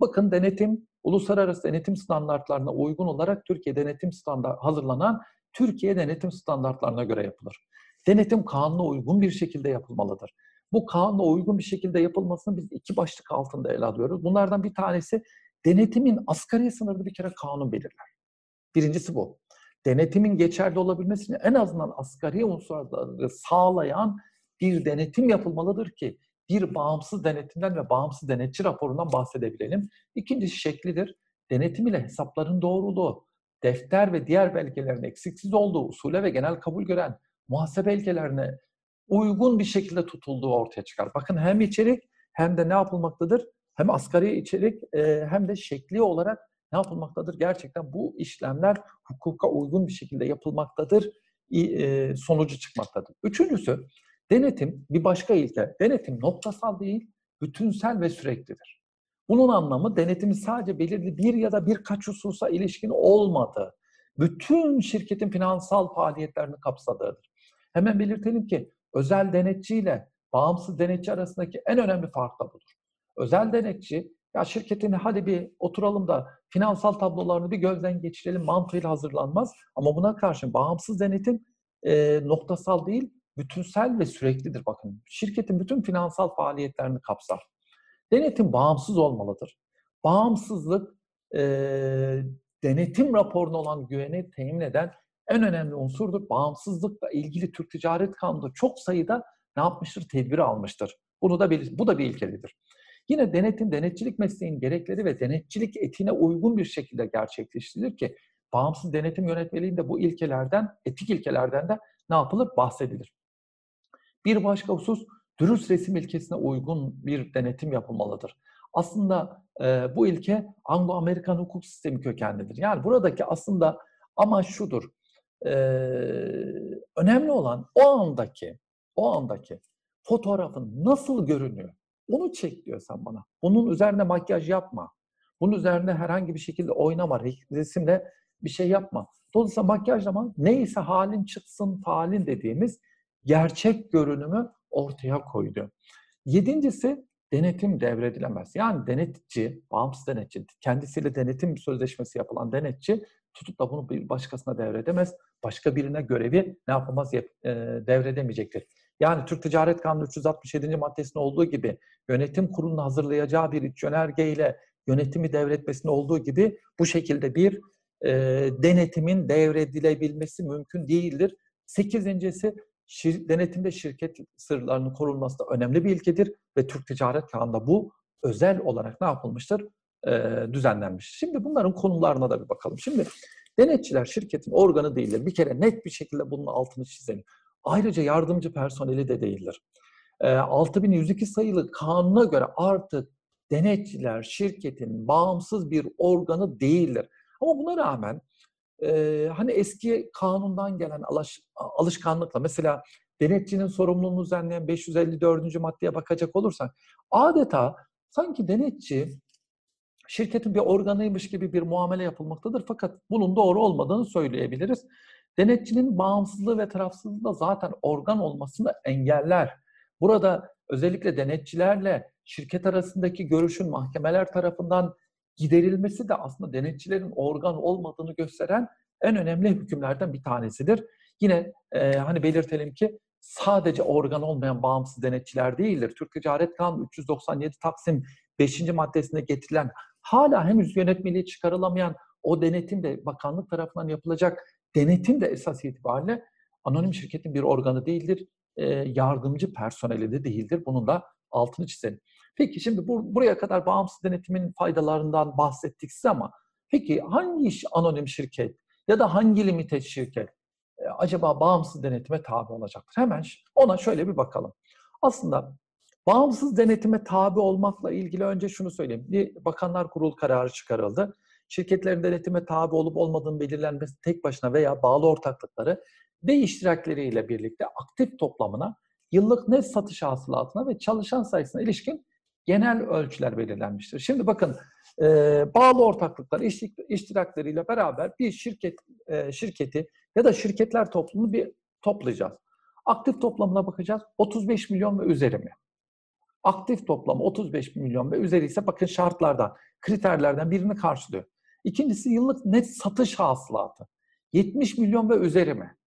Bakın denetim, uluslararası denetim standartlarına uygun olarak Türkiye denetim standart hazırlanan Türkiye denetim standartlarına göre yapılır. Denetim kanuna uygun bir şekilde yapılmalıdır. Bu kanuna uygun bir şekilde yapılmasını biz iki başlık altında ele alıyoruz. Bunlardan bir tanesi denetimin asgari sınırını bir kere kanun belirler. Birincisi bu. Denetimin geçerli olabilmesi için en azından asgari unsurları sağlayan bir denetim yapılmalıdır ki bir bağımsız denetimden ve bağımsız denetçi raporundan bahsedebilelim. İkincisi şeklidir. Denetim ile hesapların doğruluğu, defter ve diğer belgelerin eksiksiz olduğu, usule ve genel kabul gören muhasebe ilkelerine uygun bir şekilde tutulduğu ortaya çıkar. Bakın hem içerik hem de ne yapılmaktadır? Hem asgari içerik e, hem de şekli olarak ne yapılmaktadır? Gerçekten bu işlemler hukuka uygun bir şekilde yapılmaktadır, e, sonucu çıkmaktadır. Üçüncüsü, denetim bir başka ilke. Denetim noktasal değil, bütünsel ve süreklidir. Bunun anlamı denetimin sadece belirli bir ya da birkaç hususa ilişkin olmadığı, bütün şirketin finansal faaliyetlerini kapsadığıdır. Hemen belirtelim ki özel denetçi ile bağımsız denetçi arasındaki en önemli fark da budur. Özel denetçi ya şirketin hadi bir oturalım da finansal tablolarını bir gözden geçirelim mantığıyla hazırlanmaz. Ama buna karşın bağımsız denetim e, noktasal değil, bütünsel ve süreklidir bakın. Şirketin bütün finansal faaliyetlerini kapsar. Denetim bağımsız olmalıdır. Bağımsızlık e, denetim raporuna olan güveni temin eden en önemli unsurdur. Bağımsızlıkla ilgili Türk Ticaret Kanunu çok sayıda ne yapmıştır? Tedbir almıştır. Bunu da bir, bu da bir ilkelidir. Yine denetim, denetçilik mesleğinin gerekleri ve denetçilik etine uygun bir şekilde gerçekleştirilir ki bağımsız denetim yönetmeliğinde bu ilkelerden, etik ilkelerden de ne yapılır? Bahsedilir. Bir başka husus, dürüst resim ilkesine uygun bir denetim yapılmalıdır. Aslında e, bu ilke Anglo-Amerikan hukuk sistemi kökenlidir. Yani buradaki aslında ama şudur, e, önemli olan o andaki, o andaki fotoğrafın nasıl görünüyor? Onu çek diyor sen bana. Bunun üzerine makyaj yapma. Bunun üzerine herhangi bir şekilde oynama, resimle bir şey yapma. Dolayısıyla makyajlama neyse halin çıksın falin dediğimiz gerçek görünümü ortaya koydu. Yedincisi denetim devredilemez. Yani denetçi, bağımsız denetçi, kendisiyle denetim sözleşmesi yapılan denetçi tutup da bunu bir başkasına devredemez. Başka birine görevi ne yapamaz? Devredemeyecektir. Yani Türk Ticaret Kanunu 367. maddesinde olduğu gibi yönetim kurulunun hazırlayacağı bir iç yönergeyle yönetimi devretmesinde olduğu gibi bu şekilde bir e, denetimin devredilebilmesi mümkün değildir. Sekizincisi şir, denetimde şirket sırlarının korunması da önemli bir ilkedir ve Türk Ticaret Kanunu'nda bu özel olarak ne yapılmıştır? E, düzenlenmiş. Şimdi bunların konularına da bir bakalım. Şimdi denetçiler şirketin organı değildir. Bir kere net bir şekilde bunun altını çizelim. Ayrıca yardımcı personeli de değildir. E, 6102 sayılı kanuna göre artık denetçiler şirketin bağımsız bir organı değildir. Ama buna rağmen hani eski kanundan gelen alış, alışkanlıkla mesela denetçinin sorumluluğunu düzenleyen 554. maddeye bakacak olursak adeta sanki denetçi şirketin bir organıymış gibi bir muamele yapılmaktadır fakat bunun doğru olmadığını söyleyebiliriz. Denetçinin bağımsızlığı ve tarafsızlığı da zaten organ olmasını engeller. Burada özellikle denetçilerle şirket arasındaki görüşün mahkemeler tarafından giderilmesi de aslında denetçilerin organ olmadığını gösteren en önemli hükümlerden bir tanesidir. Yine e, hani belirtelim ki sadece organ olmayan bağımsız denetçiler değildir. Türk Ticaret Kanunu 397 Taksim 5. maddesinde getirilen hala henüz yönetmeliği çıkarılamayan o denetim de bakanlık tarafından yapılacak denetim de esas itibariyle anonim şirketin bir organı değildir. Yardımcı personeli de değildir. Bunun da altını çizelim. Peki şimdi bu, buraya kadar bağımsız denetimin faydalarından bahsettik size ama peki hangi iş anonim şirket ya da hangi limited şirket e, acaba bağımsız denetime tabi olacaktır? Hemen ona şöyle bir bakalım. Aslında bağımsız denetime tabi olmakla ilgili önce şunu söyleyeyim. Bir Bakanlar Kurulu kararı çıkarıldı. Şirketlerin denetime tabi olup olmadığını belirlenmesi tek başına veya bağlı ortaklıkları ve iştirakleriyle birlikte aktif toplamına, yıllık net satış hasılatına ve çalışan sayısına ilişkin genel ölçüler belirlenmiştir. Şimdi bakın e, bağlı ortaklıklar, iştirakleriyle beraber bir şirket e, şirketi ya da şirketler toplumunu bir toplayacağız. Aktif toplamına bakacağız. 35 milyon ve üzeri mi? Aktif toplam 35 milyon ve üzeri ise bakın şartlardan, kriterlerden birini karşılıyor. İkincisi yıllık net satış hasılatı. 70 milyon ve üzeri mi?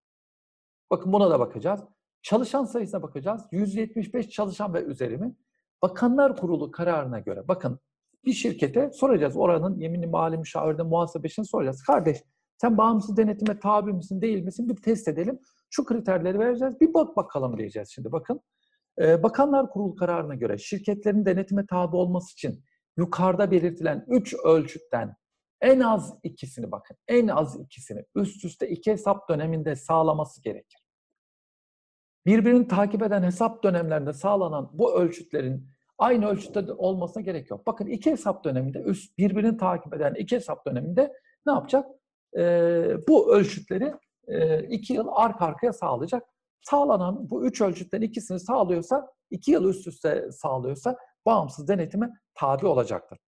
Bakın buna da bakacağız. Çalışan sayısına bakacağız. 175 çalışan ve üzeri mi? Bakanlar Kurulu kararına göre bakın bir şirkete soracağız oranın yeminli mali müşavirde muhasebesini soracağız. Kardeş sen bağımsız denetime tabi misin değil misin bir test edelim. Şu kriterleri vereceğiz bir bak bakalım diyeceğiz şimdi bakın. Ee, Bakanlar Kurulu kararına göre şirketlerin denetime tabi olması için yukarıda belirtilen 3 ölçütten en az ikisini bakın, en az ikisini üst üste iki hesap döneminde sağlaması gerekir. Birbirini takip eden hesap dönemlerinde sağlanan bu ölçütlerin aynı ölçütte olmasına gerek yok. Bakın iki hesap döneminde üst birbirini takip eden iki hesap döneminde ne yapacak? Ee, bu ölçütleri e, iki yıl arka arkaya sağlayacak. Sağlanan bu üç ölçütten ikisini sağlıyorsa, iki yıl üst üste sağlıyorsa bağımsız denetime tabi olacaktır.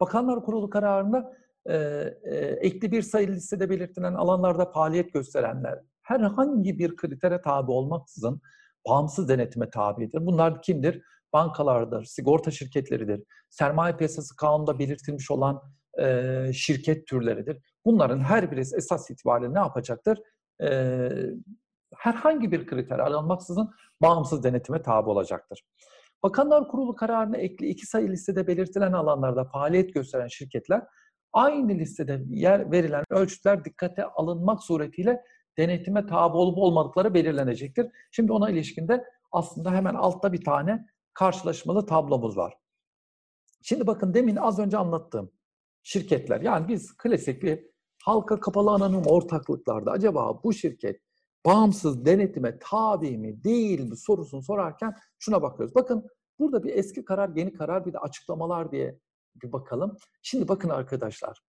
Bakanlar Kurulu kararında e, e, ekli bir sayılı listede belirtilen alanlarda faaliyet gösterenler herhangi bir kritere tabi olmaksızın bağımsız denetime tabidir. Bunlar kimdir? Bankalardır, sigorta şirketleridir, sermaye piyasası kanunda belirtilmiş olan e, şirket türleridir. Bunların her birisi esas itibariyle ne yapacaktır? E, herhangi bir kriter alınmaksızın bağımsız denetime tabi olacaktır. Bakanlar Kurulu kararına ekli iki sayı listede belirtilen alanlarda faaliyet gösteren şirketler aynı listede yer verilen ölçütler dikkate alınmak suretiyle denetime tabi olup olmadıkları belirlenecektir. Şimdi ona ilişkinde aslında hemen altta bir tane karşılaşmalı tablomuz var. Şimdi bakın demin az önce anlattığım şirketler yani biz klasik bir halka kapalı anonim ortaklıklarda acaba bu şirket bağımsız denetime tabi mi değil mi sorusunu sorarken şuna bakıyoruz. Bakın burada bir eski karar, yeni karar bir de açıklamalar diye bir bakalım. Şimdi bakın arkadaşlar,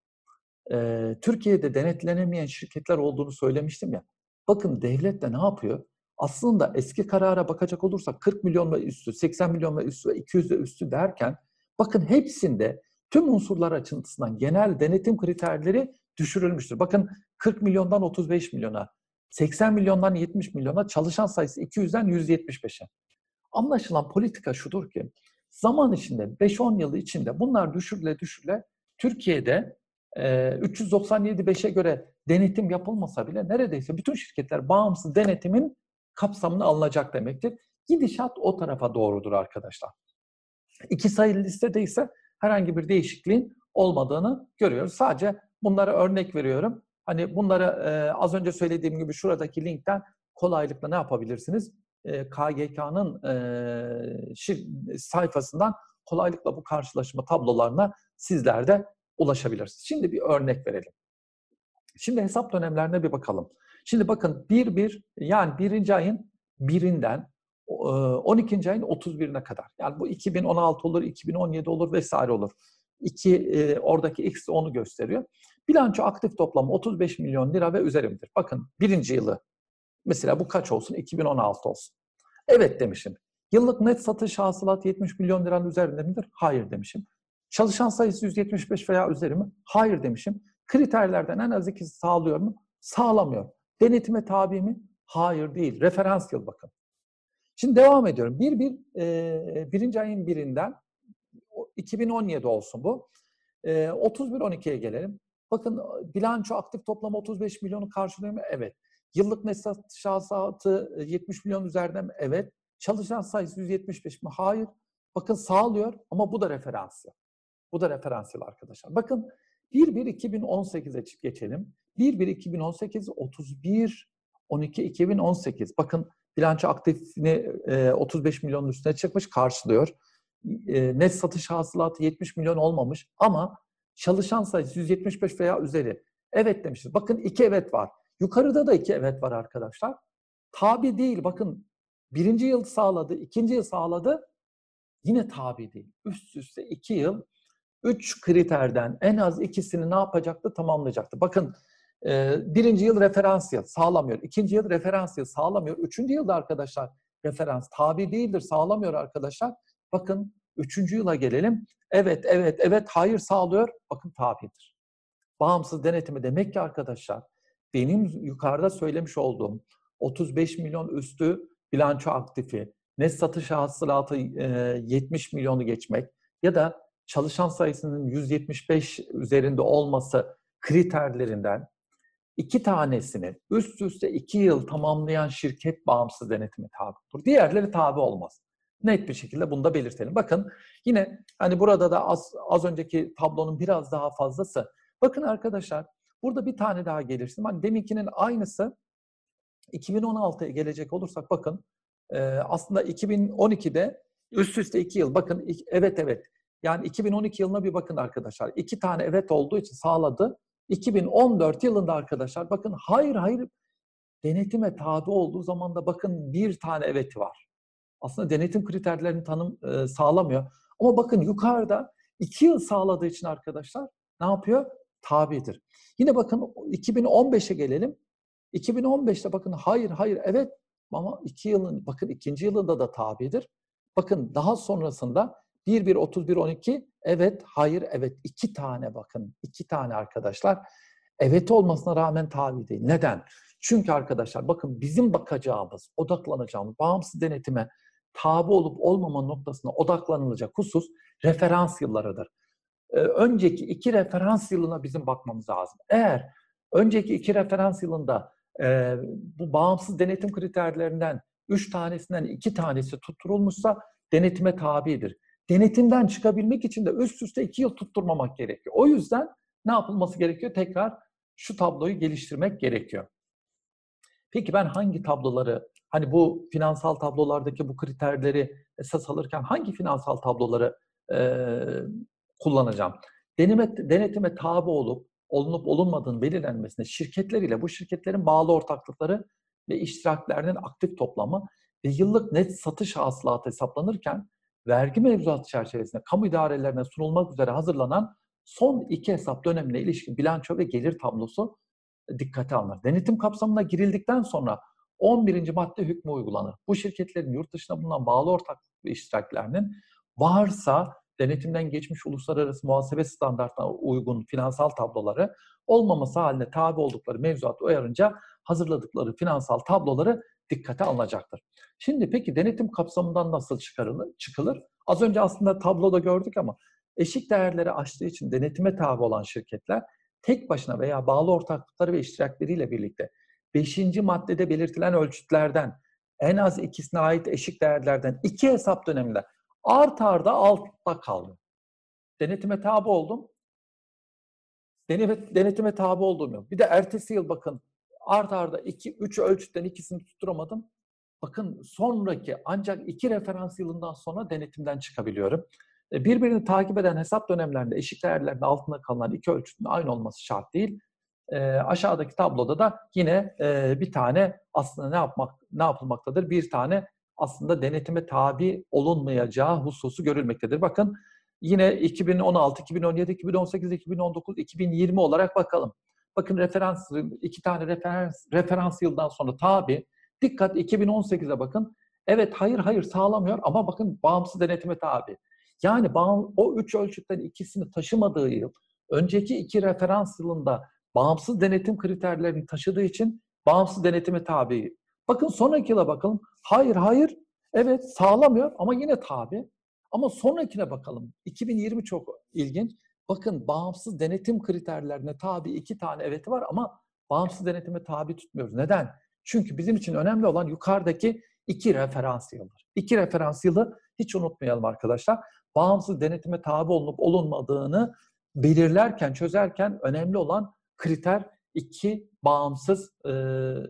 Türkiye'de denetlenemeyen şirketler olduğunu söylemiştim ya. Bakın devlet de ne yapıyor? Aslında eski karara bakacak olursak 40 milyon ve üstü, 80 milyon ve üstü, 200 ve üstü derken bakın hepsinde tüm unsurlar açısından genel denetim kriterleri düşürülmüştür. Bakın 40 milyondan 35 milyona, 80 milyondan 70 milyona, çalışan sayısı 200'den 175'e. Anlaşılan politika şudur ki zaman içinde 5-10 yılı içinde bunlar düşürüle düşürüle Türkiye'de e, 397-5'e göre denetim yapılmasa bile neredeyse bütün şirketler bağımsız denetimin kapsamına alınacak demektir. Gidişat o tarafa doğrudur arkadaşlar. İki sayılı listede ise herhangi bir değişikliğin olmadığını görüyoruz. Sadece bunlara örnek veriyorum. Hani bunları e, az önce söylediğim gibi şuradaki linkten kolaylıkla ne yapabilirsiniz? E, KGK'nın e, şir, sayfasından kolaylıkla bu karşılaşma tablolarına sizler de ulaşabilirsiniz. Şimdi bir örnek verelim. Şimdi hesap dönemlerine bir bakalım. Şimdi bakın bir bir yani birinci ayın birinden 12. ayın 31'ine kadar. Yani bu 2016 olur, 2017 olur vesaire olur. İki, e, oradaki X onu gösteriyor. Bilanço aktif toplam 35 milyon lira ve üzerindedir. Bakın birinci yılı mesela bu kaç olsun? 2016 olsun. Evet demişim. Yıllık net satış hasılat 70 milyon liranın üzerinde midir? Hayır demişim. Çalışan sayısı 175 veya üzeri mi? Hayır demişim. Kriterlerden en az ikisi sağlıyor mu? Sağlamıyor. Denetime tabi mi? Hayır değil. Referans yıl bakın. Şimdi devam ediyorum. Bir, bir, e, birinci ayın birinden 2017 olsun bu. E, 31-12'ye gelelim. Bakın bilanço aktif toplam 35 milyonu karşılıyor mu? Evet. Yıllık net satış hasılatı 70 milyon üzerinde mi? Evet. Çalışan sayısı 175 mi? Hayır. Bakın sağlıyor ama bu da referans yıl. Bu da referans yıl arkadaşlar. Bakın 1-1-2018'e geçelim. 1-1-2018, 31 12 2018. Bakın bilanço aktifini e, 35 milyonun üstüne çıkmış karşılıyor. E, net satış hasılatı 70 milyon olmamış ama çalışan sayısı 175 veya üzeri. Evet demişiz. Bakın iki evet var. Yukarıda da iki evet var arkadaşlar. Tabi değil. Bakın birinci yıl sağladı, ikinci yıl sağladı. Yine tabi değil. Üst üste iki yıl üç kriterden en az ikisini ne yapacaktı? Tamamlayacaktı. Bakın birinci yıl referans yıl sağlamıyor. ikinci yıl referans yıl sağlamıyor. Üçüncü yılda arkadaşlar referans tabi değildir sağlamıyor arkadaşlar. Bakın üçüncü yıla gelelim. Evet, evet, evet, hayır sağlıyor. Bakın tabidir. Bağımsız denetimi demek ki arkadaşlar benim yukarıda söylemiş olduğum 35 milyon üstü bilanço aktifi, net satış hasılatı 70 milyonu geçmek ya da çalışan sayısının 175 üzerinde olması kriterlerinden iki tanesini üst üste iki yıl tamamlayan şirket bağımsız denetimi tabidir. Diğerleri tabi olmaz. Net bir şekilde bunu da belirtelim. Bakın yine hani burada da az, az önceki tablonun biraz daha fazlası. Bakın arkadaşlar burada bir tane daha gelirsin. Hani deminkinin aynısı 2016'ya gelecek olursak bakın e, aslında 2012'de üst üste iki yıl bakın evet evet yani 2012 yılına bir bakın arkadaşlar. İki tane evet olduğu için sağladı. 2014 yılında arkadaşlar bakın hayır hayır denetime tabi olduğu zaman da bakın bir tane eveti var. Aslında denetim kriterlerini tanım e, sağlamıyor. Ama bakın yukarıda iki yıl sağladığı için arkadaşlar ne yapıyor? Tabidir. Yine bakın 2015'e gelelim. 2015'te bakın hayır hayır evet ama iki yılın bakın ikinci yılında da tabidir. Bakın daha sonrasında 1 1 31 12 evet hayır evet iki tane bakın iki tane arkadaşlar evet olmasına rağmen tabi değil. Neden? Çünkü arkadaşlar bakın bizim bakacağımız, odaklanacağımız bağımsız denetime tabi olup olmama noktasına odaklanılacak husus referans yıllarıdır. Ee, önceki iki referans yılına bizim bakmamız lazım. Eğer önceki iki referans yılında e, bu bağımsız denetim kriterlerinden üç tanesinden iki tanesi tutturulmuşsa denetime tabidir. Denetimden çıkabilmek için de üst üste iki yıl tutturmamak gerekiyor. O yüzden ne yapılması gerekiyor? Tekrar şu tabloyu geliştirmek gerekiyor. Peki ben hangi tabloları, hani bu finansal tablolardaki bu kriterleri esas alırken hangi finansal tabloları e, kullanacağım? Deneme, denetime tabi olup, olunup olunmadığının belirlenmesine şirketler ile bu şirketlerin bağlı ortaklıkları ve iştiraklerinin aktif toplamı ve yıllık net satış hasılatı hesaplanırken vergi mevzuatı çerçevesinde kamu idarelerine sunulmak üzere hazırlanan son iki hesap dönemine ilişkin bilanço ve gelir tablosu dikkate alınır. Denetim kapsamına girildikten sonra 11. madde hükmü uygulanır. Bu şirketlerin yurt dışında bulunan bağlı ortaklık ve iştiraklerinin varsa denetimden geçmiş uluslararası muhasebe standartlarına uygun finansal tabloları olmaması haline tabi oldukları mevzuat uyarınca hazırladıkları finansal tabloları dikkate alınacaktır. Şimdi peki denetim kapsamından nasıl çıkarılır, çıkılır? Az önce aslında tabloda gördük ama eşik değerleri aştığı için denetime tabi olan şirketler tek başına veya bağlı ortaklıkları ve iştirakleriyle birlikte 5. maddede belirtilen ölçütlerden en az ikisine ait eşik değerlerden iki hesap döneminde art arda altta kaldı. Denetime tabi oldum. Denetime, tabi olduğum yok. Bir de ertesi yıl bakın art arda iki, üç ölçütten ikisini tutturamadım. Bakın sonraki ancak iki referans yılından sonra denetimden çıkabiliyorum. E, birbirini takip eden hesap dönemlerinde eşik değerlerinde altında kalan iki ölçütün aynı olması şart değil. E, aşağıdaki tabloda da yine e, bir tane aslında ne yapmak ne yapılmaktadır? Bir tane aslında denetime tabi olunmayacağı hususu görülmektedir. Bakın yine 2016, 2017, 2018, 2019, 2020 olarak bakalım. Bakın referans iki tane referans referans yıldan sonra tabi. Dikkat 2018'e bakın. Evet hayır hayır sağlamıyor ama bakın bağımsız denetime tabi. Yani o üç ölçütten ikisini taşımadığı yıl, önceki iki referans yılında bağımsız denetim kriterlerini taşıdığı için bağımsız denetime tabi. Bakın sonraki yıla bakalım. Hayır, hayır. Evet sağlamıyor ama yine tabi. Ama sonrakine bakalım. 2020 çok ilginç. Bakın bağımsız denetim kriterlerine tabi iki tane eveti var ama bağımsız denetime tabi tutmuyoruz. Neden? Çünkü bizim için önemli olan yukarıdaki iki referans yıldır. İki referans yılı hiç unutmayalım arkadaşlar bağımsız denetime tabi olunup olunmadığını belirlerken, çözerken önemli olan kriter iki bağımsız,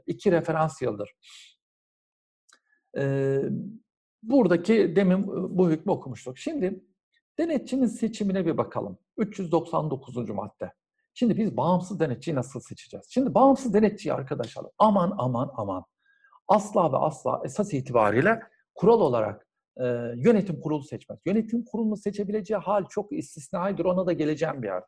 iki referans yıldır. Buradaki demin bu hükmü okumuştuk. Şimdi denetçinin seçimine bir bakalım. 399. madde. Şimdi biz bağımsız denetçiyi nasıl seçeceğiz? Şimdi bağımsız denetçiyi arkadaşlar aman aman aman asla ve asla esas itibariyle kural olarak e, yönetim kurulu seçmez. Yönetim kurulunu seçebileceği hal çok istisnaidir. Ona da geleceğim bir yer.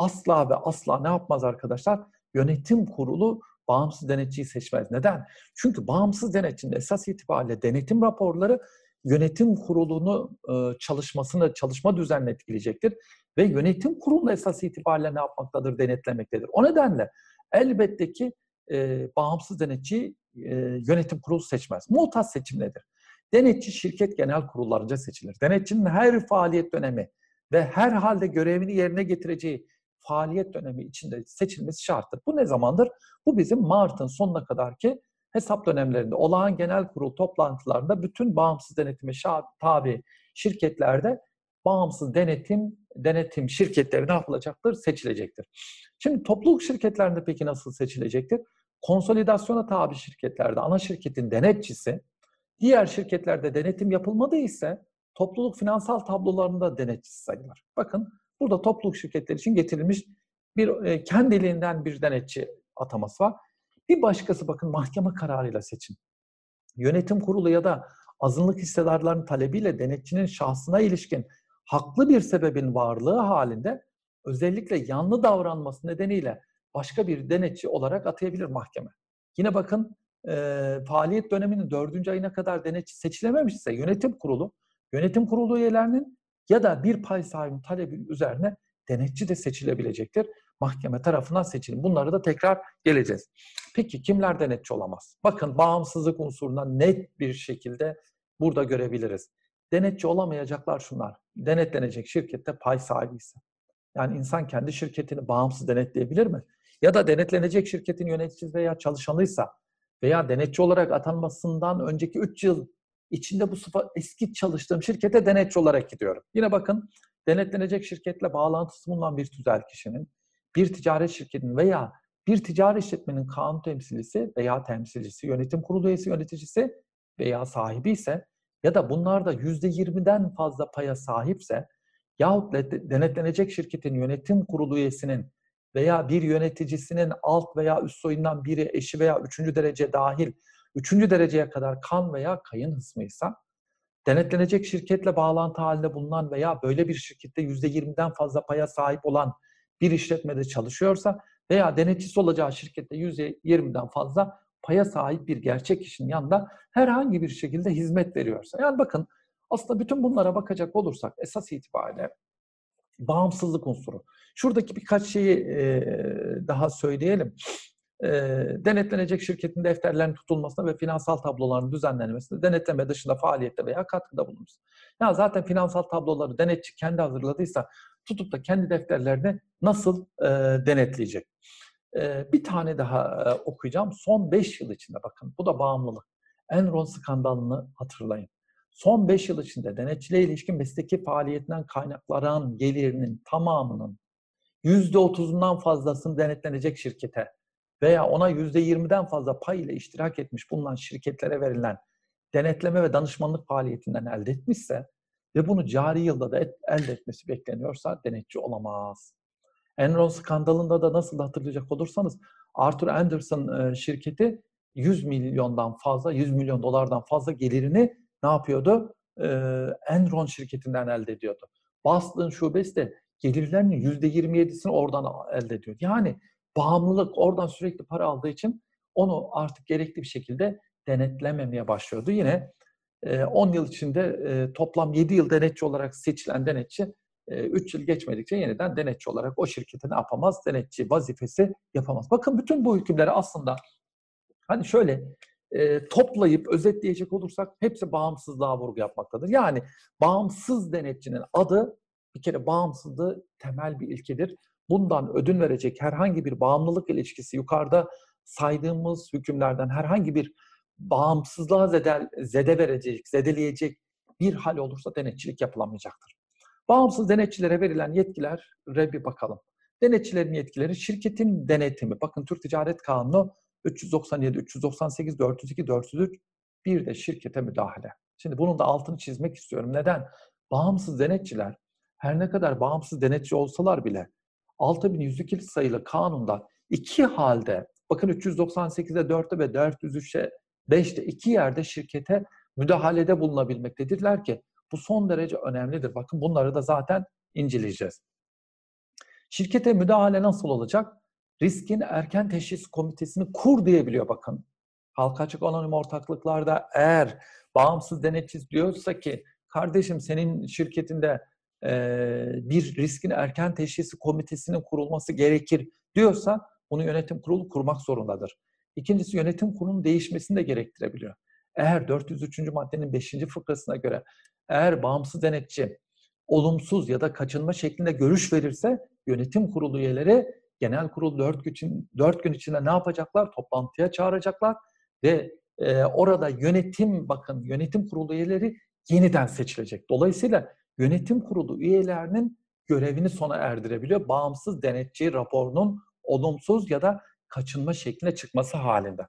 Asla ve asla ne yapmaz arkadaşlar? Yönetim kurulu bağımsız denetçiyi seçmez. Neden? Çünkü bağımsız denetçinin esas itibariyle denetim raporları yönetim kurulunu e, çalışmasını, çalışma düzenini etkileyecektir. Ve yönetim kurulu esas itibariyle ne yapmaktadır? Denetlemektedir. O nedenle elbette ki e, bağımsız denetçi e, yönetim kurulu seçmez. Muhtas seçim nedir? Denetçi şirket genel kurullarınca seçilir. Denetçinin her faaliyet dönemi ve her halde görevini yerine getireceği faaliyet dönemi içinde seçilmesi şarttır. Bu ne zamandır? Bu bizim Mart'ın sonuna kadar ki hesap dönemlerinde olağan genel kurul toplantılarında bütün bağımsız denetime tabi şirketlerde bağımsız denetim denetim şirketleri ne yapılacaktır? Seçilecektir. Şimdi topluluk şirketlerinde peki nasıl seçilecektir? Konsolidasyona tabi şirketlerde ana şirketin denetçisi Diğer şirketlerde denetim yapılmadı ise topluluk finansal tablolarında denetçi sayılır. Bakın burada topluluk şirketleri için getirilmiş bir e, kendiliğinden bir denetçi ataması var. Bir başkası bakın mahkeme kararıyla seçin. Yönetim kurulu ya da azınlık hissedarların talebiyle denetçinin şahsına ilişkin haklı bir sebebin varlığı halinde özellikle yanlı davranması nedeniyle başka bir denetçi olarak atayabilir mahkeme. Yine bakın e, faaliyet döneminin dördüncü ayına kadar denetçi seçilememişse yönetim kurulu, yönetim kurulu üyelerinin ya da bir pay sahibi talebi üzerine denetçi de seçilebilecektir. Mahkeme tarafından seçilim. Bunları da tekrar geleceğiz. Peki kimler denetçi olamaz? Bakın bağımsızlık unsuruna net bir şekilde burada görebiliriz. Denetçi olamayacaklar şunlar. Denetlenecek şirkette pay sahibi ise. Yani insan kendi şirketini bağımsız denetleyebilir mi? Ya da denetlenecek şirketin yöneticisi veya çalışanıysa veya denetçi olarak atanmasından önceki 3 yıl içinde bu sıfa eski çalıştığım şirkete denetçi olarak gidiyorum. Yine bakın denetlenecek şirketle bağlantısı bulunan bir tüzel kişinin, bir ticaret şirketinin veya bir ticari işletmenin kanun temsilcisi veya temsilcisi, yönetim kurulu üyesi, yöneticisi veya sahibi ise ya da bunlar da %20'den fazla paya sahipse yahut denetlenecek şirketin yönetim kurulu üyesinin veya bir yöneticisinin alt veya üst soyundan biri eşi veya üçüncü derece dahil üçüncü dereceye kadar kan veya kayın hısmıysa denetlenecek şirketle bağlantı halinde bulunan veya böyle bir şirkette yüzde yirmiden fazla paya sahip olan bir işletmede çalışıyorsa veya denetçisi olacağı şirkette yüzde yirmiden fazla paya sahip bir gerçek kişinin yanında herhangi bir şekilde hizmet veriyorsa. Yani bakın aslında bütün bunlara bakacak olursak esas itibariyle bağımsızlık unsuru. Şuradaki birkaç şeyi daha söyleyelim. E, denetlenecek şirketin defterlerinin tutulmasına ve finansal tabloların düzenlenmesine denetleme dışında faaliyette veya katkıda bulunur. Ya zaten finansal tabloları denetçi kendi hazırladıysa tutup da kendi defterlerini nasıl e, denetleyecek? E, bir tane daha e, okuyacağım. Son 5 yıl içinde bakın bu da bağımlılık. Enron skandalını hatırlayın. Son 5 yıl içinde denetçiliğe ilişkin mesleki faaliyetinden kaynaklanan gelirinin tamamının %30'undan fazlasını denetlenecek şirkete veya ona %20'den fazla pay ile iştirak etmiş bulunan şirketlere verilen denetleme ve danışmanlık faaliyetinden elde etmişse ve bunu cari yılda da et, elde etmesi bekleniyorsa denetçi olamaz. Enron skandalında da nasıl hatırlayacak olursanız Arthur Anderson şirketi 100 milyondan fazla, 100 milyon dolardan fazla gelirini ne yapıyordu? Enron şirketinden elde ediyordu. Boston şubesi de gelirlerinin %27'sini oradan elde ediyor. Yani bağımlılık oradan sürekli para aldığı için onu artık gerekli bir şekilde denetlememeye başlıyordu. Yine 10 yıl içinde toplam 7 yıl denetçi olarak seçilen denetçi 3 yıl geçmedikçe yeniden denetçi olarak o şirketi ne yapamaz? Denetçi vazifesi yapamaz. Bakın bütün bu hükümleri aslında hani şöyle e, toplayıp özetleyecek olursak hepsi bağımsızlığa vurgu yapmaktadır. Yani bağımsız denetçinin adı bir kere bağımsızlığı temel bir ilkedir. Bundan ödün verecek herhangi bir bağımlılık ilişkisi yukarıda saydığımız hükümlerden herhangi bir bağımsızlığa zede, zede verecek, zedeleyecek bir hal olursa denetçilik yapılamayacaktır. Bağımsız denetçilere verilen yetkilere bir bakalım. Denetçilerin yetkileri şirketin denetimi. Bakın Türk Ticaret Kanunu 397, 398, 402, 403 bir de şirkete müdahale. Şimdi bunun da altını çizmek istiyorum. Neden? Bağımsız denetçiler her ne kadar bağımsız denetçi olsalar bile 6102 sayılı kanunda iki halde bakın 398'de 4'te ve 403'te 5'te iki yerde şirkete müdahalede bulunabilmektedirler ki bu son derece önemlidir. Bakın bunları da zaten inceleyeceğiz. Şirkete müdahale nasıl olacak? Riskin erken teşhis komitesini kur diyebiliyor bakın. Halka açık anonim ortaklıklarda eğer bağımsız denetçi diyorsa ki kardeşim senin şirketinde bir riskin erken teşhisi komitesinin kurulması gerekir diyorsa bunu yönetim kurulu kurmak zorundadır. İkincisi yönetim kurulunun değişmesini de gerektirebiliyor. Eğer 403. maddenin 5. fıkrasına göre eğer bağımsız denetçi olumsuz ya da kaçınma şeklinde görüş verirse yönetim kurulu üyeleri genel kurul 4 gün, 4 gün içinde ne yapacaklar? Toplantıya çağıracaklar ve e, orada yönetim bakın yönetim kurulu üyeleri yeniden seçilecek. Dolayısıyla yönetim kurulu üyelerinin görevini sona erdirebiliyor. Bağımsız denetçi raporunun olumsuz ya da kaçınma şekline çıkması halinde.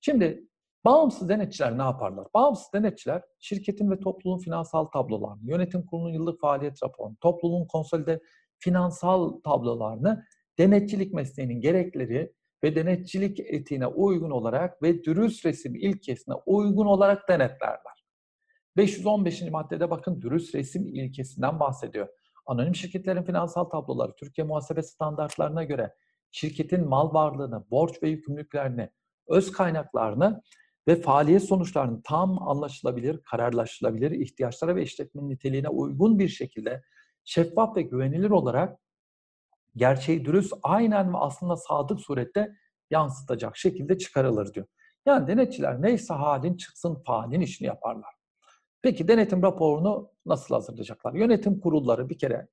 Şimdi Bağımsız denetçiler ne yaparlar? Bağımsız denetçiler şirketin ve topluluğun finansal tablolarını, yönetim kurulunun yıllık faaliyet raporunu, topluluğun konsolide finansal tablolarını denetçilik mesleğinin gerekleri ve denetçilik etiğine uygun olarak ve dürüst resim ilkesine uygun olarak denetlerler. 515. maddede bakın dürüst resim ilkesinden bahsediyor. Anonim şirketlerin finansal tabloları Türkiye muhasebe standartlarına göre şirketin mal varlığını, borç ve yükümlülüklerini, öz kaynaklarını ve faaliyet sonuçlarını tam anlaşılabilir, kararlaşılabilir, ihtiyaçlara ve işletmenin niteliğine uygun bir şekilde şeffaf ve güvenilir olarak gerçeği dürüst, aynen ve aslında sadık surette yansıtacak şekilde çıkarılır diyor. Yani denetçiler neyse halin çıksın faalin işini yaparlar. Peki denetim raporunu nasıl hazırlayacaklar? Yönetim kurulları bir kere,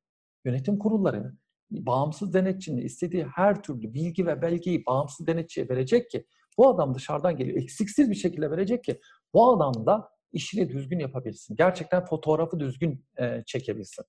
yönetim kurulları bağımsız denetçinin istediği her türlü bilgi ve belgeyi bağımsız denetçiye verecek ki bu adam dışarıdan geliyor. Eksiksiz bir şekilde verecek ki bu adam da işini düzgün yapabilsin. Gerçekten fotoğrafı düzgün e, çekebilsin.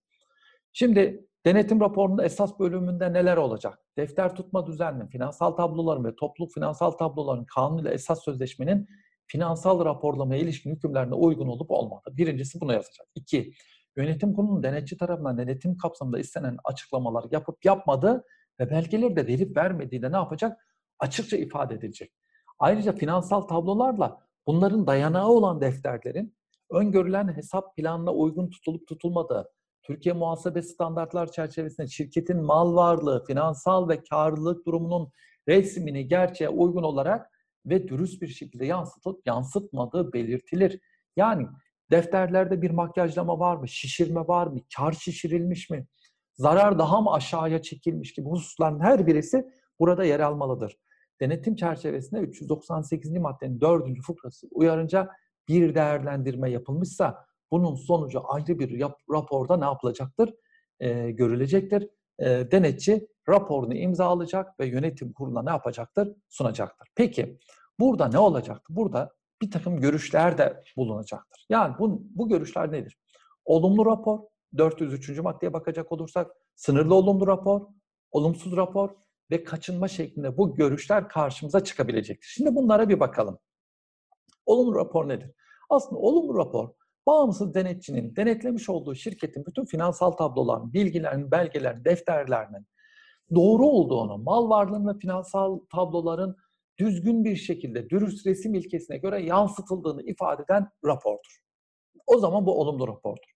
Şimdi denetim raporunun esas bölümünde neler olacak? Defter tutma düzenli, finansal tabloların ve topluluk finansal tabloların kanun ile esas sözleşmenin finansal raporlamaya ilişkin hükümlerine uygun olup olmadığı. Birincisi bunu yazacak. İki, yönetim kurulunun denetçi tarafından denetim kapsamında istenen açıklamalar yapıp yapmadığı ve belgeleri de verip vermediği ne yapacak? Açıkça ifade edilecek. Ayrıca finansal tablolarla bunların dayanağı olan defterlerin öngörülen hesap planına uygun tutulup tutulmadığı, Türkiye muhasebe standartlar çerçevesinde şirketin mal varlığı, finansal ve karlılık durumunun resmini gerçeğe uygun olarak ve dürüst bir şekilde yansıtıp yansıtmadığı belirtilir. Yani defterlerde bir makyajlama var mı? Şişirme var mı? Kar şişirilmiş mi? Zarar daha mı aşağıya çekilmiş gibi hususların her birisi burada yer almalıdır. Denetim çerçevesinde 398. maddenin 4. fıkrası uyarınca bir değerlendirme yapılmışsa bunun sonucu ayrı bir raporda ne yapılacaktır? E, görülecektir. E, denetçi raporunu imzalayacak ve yönetim kuruluna ne yapacaktır? Sunacaktır. Peki burada ne olacaktır? Burada bir takım görüşler de bulunacaktır. Yani bu, bu görüşler nedir? Olumlu rapor, 403. maddeye bakacak olursak sınırlı olumlu rapor, olumsuz rapor ve kaçınma şeklinde bu görüşler karşımıza çıkabilecektir. Şimdi bunlara bir bakalım. Olumlu rapor nedir? Aslında olumlu rapor bağımsız denetçinin denetlemiş olduğu şirketin bütün finansal tabloların, bilgilerin, belgelerin, defterlerinin doğru olduğunu, mal varlığının ve finansal tabloların düzgün bir şekilde dürüst resim ilkesine göre yansıtıldığını ifade eden rapordur. O zaman bu olumlu rapordur.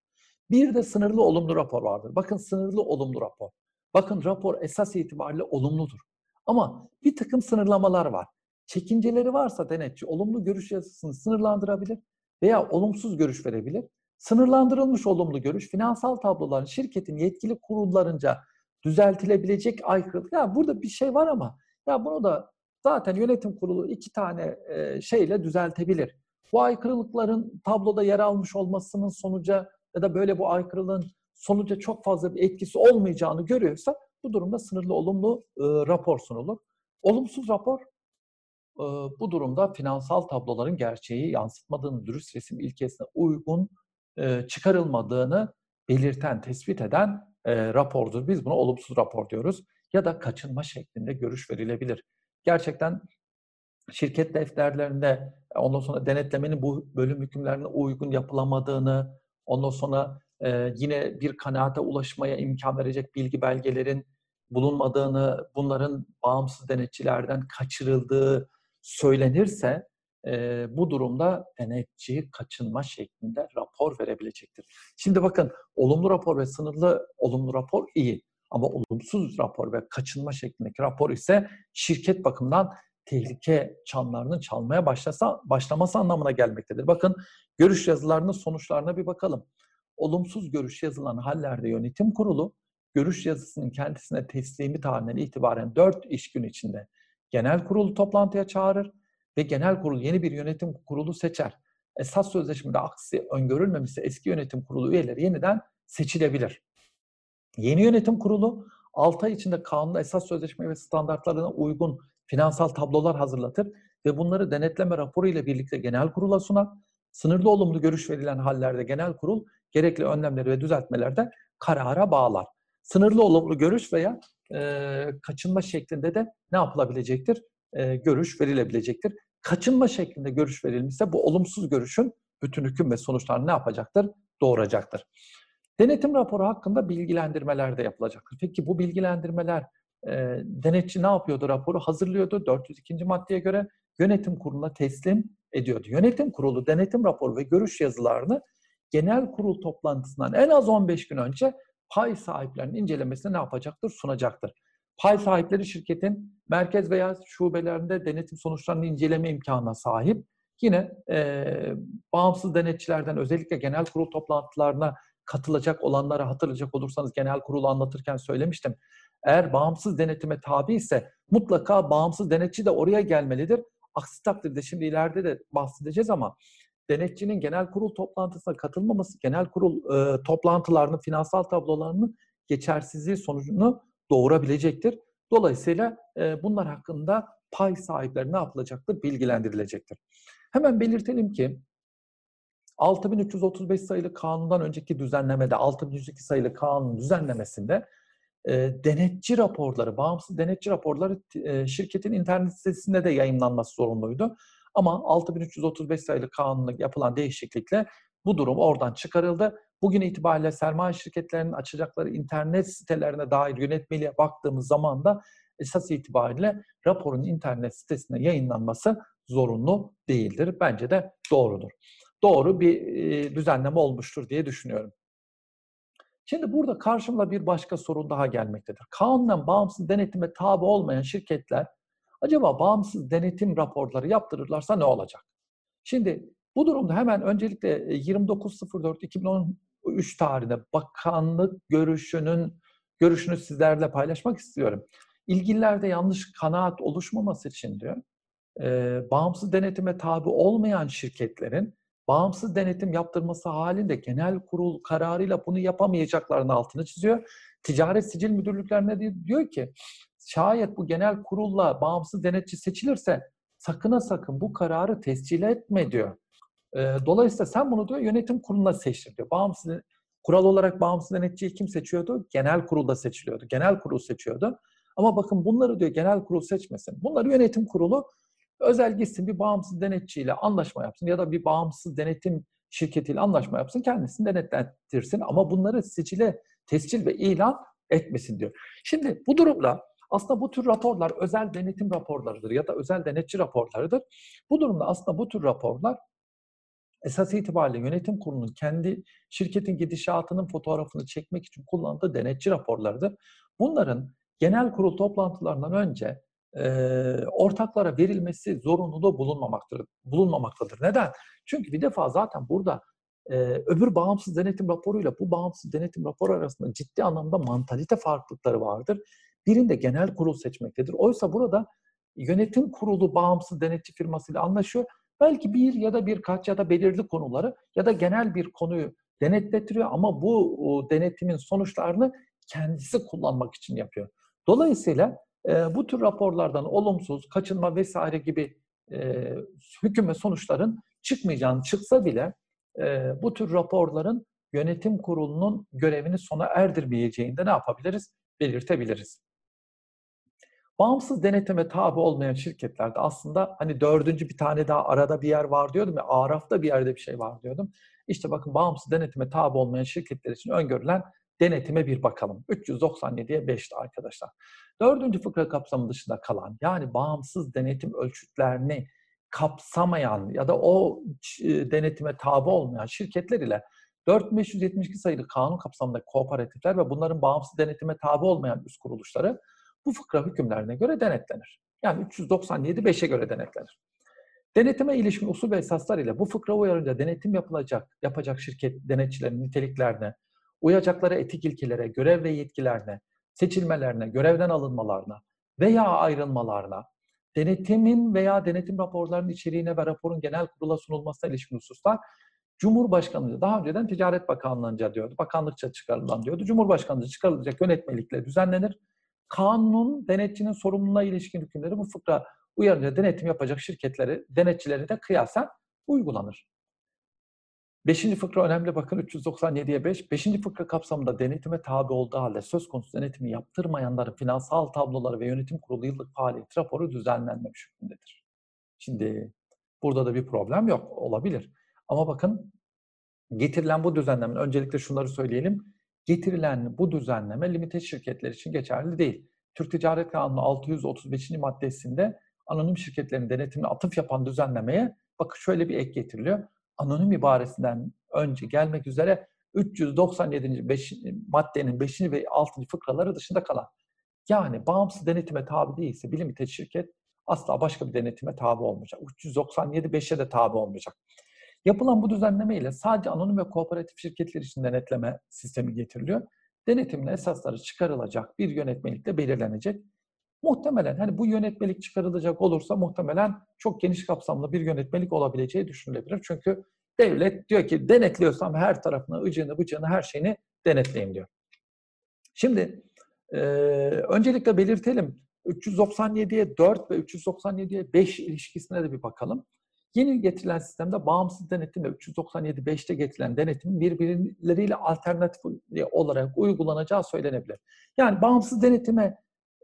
Bir de sınırlı olumlu rapor vardır. Bakın sınırlı olumlu rapor. Bakın rapor esas itibariyle olumludur. Ama bir takım sınırlamalar var. Çekinceleri varsa denetçi olumlu görüş yazısını sınırlandırabilir veya olumsuz görüş verebilir. Sınırlandırılmış olumlu görüş finansal tabloların şirketin yetkili kurullarınca düzeltilebilecek aykırılık. Ya burada bir şey var ama ya bunu da zaten yönetim kurulu iki tane e, şeyle düzeltebilir. Bu aykırılıkların tabloda yer almış olmasının sonuca ya da böyle bu aykırılığın sonuca çok fazla bir etkisi olmayacağını görüyorsa bu durumda sınırlı olumlu e, rapor sunulur. Olumsuz rapor bu durumda finansal tabloların gerçeği yansıtmadığını, dürüst resim ilkesine uygun çıkarılmadığını belirten, tespit eden rapordur. Biz buna olumsuz rapor diyoruz. Ya da kaçınma şeklinde görüş verilebilir. Gerçekten şirket defterlerinde ondan sonra denetlemenin bu bölüm hükümlerine uygun yapılamadığını, ondan sonra yine bir kanaate ulaşmaya imkan verecek bilgi belgelerin bulunmadığını, bunların bağımsız denetçilerden kaçırıldığı söylenirse e, bu durumda denetçi kaçınma şeklinde rapor verebilecektir. Şimdi bakın olumlu rapor ve sınırlı olumlu rapor iyi. Ama olumsuz rapor ve kaçınma şeklindeki rapor ise şirket bakımından tehlike çanlarının çalmaya başlasa, başlaması anlamına gelmektedir. Bakın görüş yazılarının sonuçlarına bir bakalım. Olumsuz görüş yazılan hallerde yönetim kurulu görüş yazısının kendisine teslimi tarihinden itibaren 4 iş gün içinde genel kurulu toplantıya çağırır ve genel kurul yeni bir yönetim kurulu seçer. Esas sözleşmede aksi öngörülmemişse eski yönetim kurulu üyeleri yeniden seçilebilir. Yeni yönetim kurulu 6 ay içinde kanunda esas sözleşme ve standartlarına uygun finansal tablolar hazırlatır ve bunları denetleme raporu ile birlikte genel kurula sunar. Sınırlı olumlu görüş verilen hallerde genel kurul gerekli önlemleri ve düzeltmelerde karara bağlar. Sınırlı olumlu görüş veya e, kaçınma şeklinde de ne yapılabilecektir? E, görüş verilebilecektir. kaçınma şeklinde görüş verilmişse bu olumsuz görüşün bütün hüküm ve sonuçlarını ne yapacaktır? Doğuracaktır. Denetim raporu hakkında bilgilendirmeler de yapılacaktır. Peki bu bilgilendirmeler e, denetçi ne yapıyordu raporu? Hazırlıyordu 402. maddeye göre yönetim kuruluna teslim ediyordu. Yönetim kurulu denetim raporu ve görüş yazılarını genel kurul toplantısından en az 15 gün önce pay sahiplerinin incelemesine ne yapacaktır? Sunacaktır. Pay sahipleri şirketin merkez veya şubelerinde denetim sonuçlarını inceleme imkanına sahip. Yine e, bağımsız denetçilerden özellikle genel kurul toplantılarına katılacak olanları hatırlayacak olursanız genel kurulu anlatırken söylemiştim. Eğer bağımsız denetime tabi ise mutlaka bağımsız denetçi de oraya gelmelidir. Aksi takdirde şimdi ileride de bahsedeceğiz ama denetçinin genel kurul toplantısına katılmaması, genel kurul e, toplantılarının finansal tablolarının geçersizliği sonucunu doğurabilecektir. Dolayısıyla e, bunlar hakkında pay sahipleri ne yapılacaktır? Bilgilendirilecektir. Hemen belirtelim ki 6335 sayılı kanundan önceki düzenlemede 6102 sayılı kanun düzenlemesinde e, denetçi raporları, bağımsız denetçi raporları e, şirketin internet sitesinde de yayınlanması zorunluydu. Ama 6335 sayılı kanunla yapılan değişiklikle bu durum oradan çıkarıldı. Bugün itibariyle sermaye şirketlerinin açacakları internet sitelerine dair yönetmeliğe baktığımız zaman da esas itibariyle raporun internet sitesine yayınlanması zorunlu değildir. Bence de doğrudur. Doğru bir düzenleme olmuştur diye düşünüyorum. Şimdi burada karşımda bir başka sorun daha gelmektedir. Kanunen bağımsız denetime tabi olmayan şirketler acaba bağımsız denetim raporları yaptırırlarsa ne olacak? Şimdi bu durumda hemen öncelikle 29.04.2013 tarihinde bakanlık görüşünün görüşünü sizlerle paylaşmak istiyorum. İlgililerde yanlış kanaat oluşmaması için diyor, e, bağımsız denetime tabi olmayan şirketlerin bağımsız denetim yaptırması halinde genel kurul kararıyla bunu yapamayacaklarını altını çiziyor. Ticaret Sicil Müdürlüklerine diyor ki şayet bu genel kurulla bağımsız denetçi seçilirse sakına sakın bu kararı tescil etme diyor. Dolayısıyla sen bunu diyor yönetim kuruluna seçtir diyor. Bağımsız kural olarak bağımsız denetçiyi kim seçiyordu? Genel kurulda seçiliyordu. Genel kurul seçiyordu. Ama bakın bunları diyor genel kurul seçmesin. Bunları yönetim kurulu özel gitsin bir bağımsız denetçiyle anlaşma yapsın ya da bir bağımsız denetim şirketiyle anlaşma yapsın kendisini denetlendirsin ama bunları seçile, tescil ve ilan etmesin diyor. Şimdi bu durumda aslında bu tür raporlar özel denetim raporlarıdır ya da özel denetçi raporlarıdır. Bu durumda aslında bu tür raporlar esas itibariyle yönetim kurulunun kendi şirketin gidişatının fotoğrafını çekmek için kullandığı denetçi raporlarıdır. Bunların genel kurul toplantılarından önce e, ortaklara verilmesi zorunluluğu bulunmamaktadır. bulunmamaktadır. Neden? Çünkü bir defa zaten burada e, öbür bağımsız denetim raporuyla bu bağımsız denetim raporu arasında ciddi anlamda mantalite farklılıkları vardır. Birinde genel kurul seçmektedir. Oysa burada yönetim kurulu bağımsız denetçi firmasıyla anlaşıyor. Belki bir ya da birkaç ya da belirli konuları ya da genel bir konuyu denetletiriyor ama bu denetimin sonuçlarını kendisi kullanmak için yapıyor. Dolayısıyla e, bu tür raporlardan olumsuz, kaçınma vesaire gibi e, hüküm ve sonuçların çıkmayacağını çıksa bile e, bu tür raporların yönetim kurulunun görevini sona erdirmeyeceğinde ne yapabiliriz? Belirtebiliriz. Bağımsız denetime tabi olmayan şirketlerde aslında hani dördüncü bir tane daha arada bir yer var diyordum ya Araf'ta bir yerde bir şey var diyordum. İşte bakın bağımsız denetime tabi olmayan şirketler için öngörülen denetime bir bakalım. 397'ye 5'ti arkadaşlar. Dördüncü fıkra kapsamı dışında kalan yani bağımsız denetim ölçütlerini kapsamayan ya da o e, denetime tabi olmayan şirketler ile 4572 sayılı kanun kapsamındaki kooperatifler ve bunların bağımsız denetime tabi olmayan üst kuruluşları bu fıkra hükümlerine göre denetlenir. Yani 397 5'e göre denetlenir. Denetime ilişkin usul ve esaslar ile bu fıkra uyarınca denetim yapılacak, yapacak şirket denetçilerin niteliklerine, uyacakları etik ilkelere, görev ve yetkilerine, seçilmelerine, görevden alınmalarına veya ayrılmalarına, denetimin veya denetim raporlarının içeriğine ve raporun genel kurula sunulmasına ilişkin hususlar Cumhurbaşkanlığı daha önceden Ticaret Bakanlığı'nca diyordu, bakanlıkça çıkarılan diyordu. Cumhurbaşkanlığı çıkarılacak yönetmelikle düzenlenir. Kanun denetçinin sorumluluğuna ilişkin hükümleri bu fıkra uyarınca denetim yapacak şirketleri, denetçileri de kıyasen uygulanır. Beşinci fıkra önemli bakın 397'ye 5. Beşinci fıkra kapsamında denetime tabi olduğu halde söz konusu denetimi yaptırmayanların finansal tabloları ve yönetim kurulu yıllık faaliyet raporu düzenlenmemiş hükmündedir. Şimdi burada da bir problem yok. Olabilir. Ama bakın getirilen bu düzenleme, öncelikle şunları söyleyelim. Getirilen bu düzenleme limited şirketler için geçerli değil. Türk Ticaret Kanunu 635. maddesinde anonim şirketlerin denetimine atıf yapan düzenlemeye bakın şöyle bir ek getiriliyor. Anonim ibaresinden önce gelmek üzere 397. Beş, maddenin 5. ve 6. fıkraları dışında kalan yani bağımsız denetime tabi değilse bir limited şirket asla başka bir denetime tabi olmayacak. 397 5'e de tabi olmayacak. Yapılan bu düzenleme ile sadece anonim ve kooperatif şirketler için denetleme sistemi getiriliyor. Denetimin esasları çıkarılacak bir yönetmelikle belirlenecek. Muhtemelen hani bu yönetmelik çıkarılacak olursa muhtemelen çok geniş kapsamlı bir yönetmelik olabileceği düşünülebilir. Çünkü devlet diyor ki denetliyorsam her tarafını, ıcığını, bıcığını, her şeyini denetleyin diyor. Şimdi e, öncelikle belirtelim 397'ye 4 ve 397'ye 5 ilişkisine de bir bakalım. Yeni getirilen sistemde bağımsız denetimle 397.5'te getirilen denetimin birbirleriyle alternatif olarak uygulanacağı söylenebilir. Yani bağımsız denetime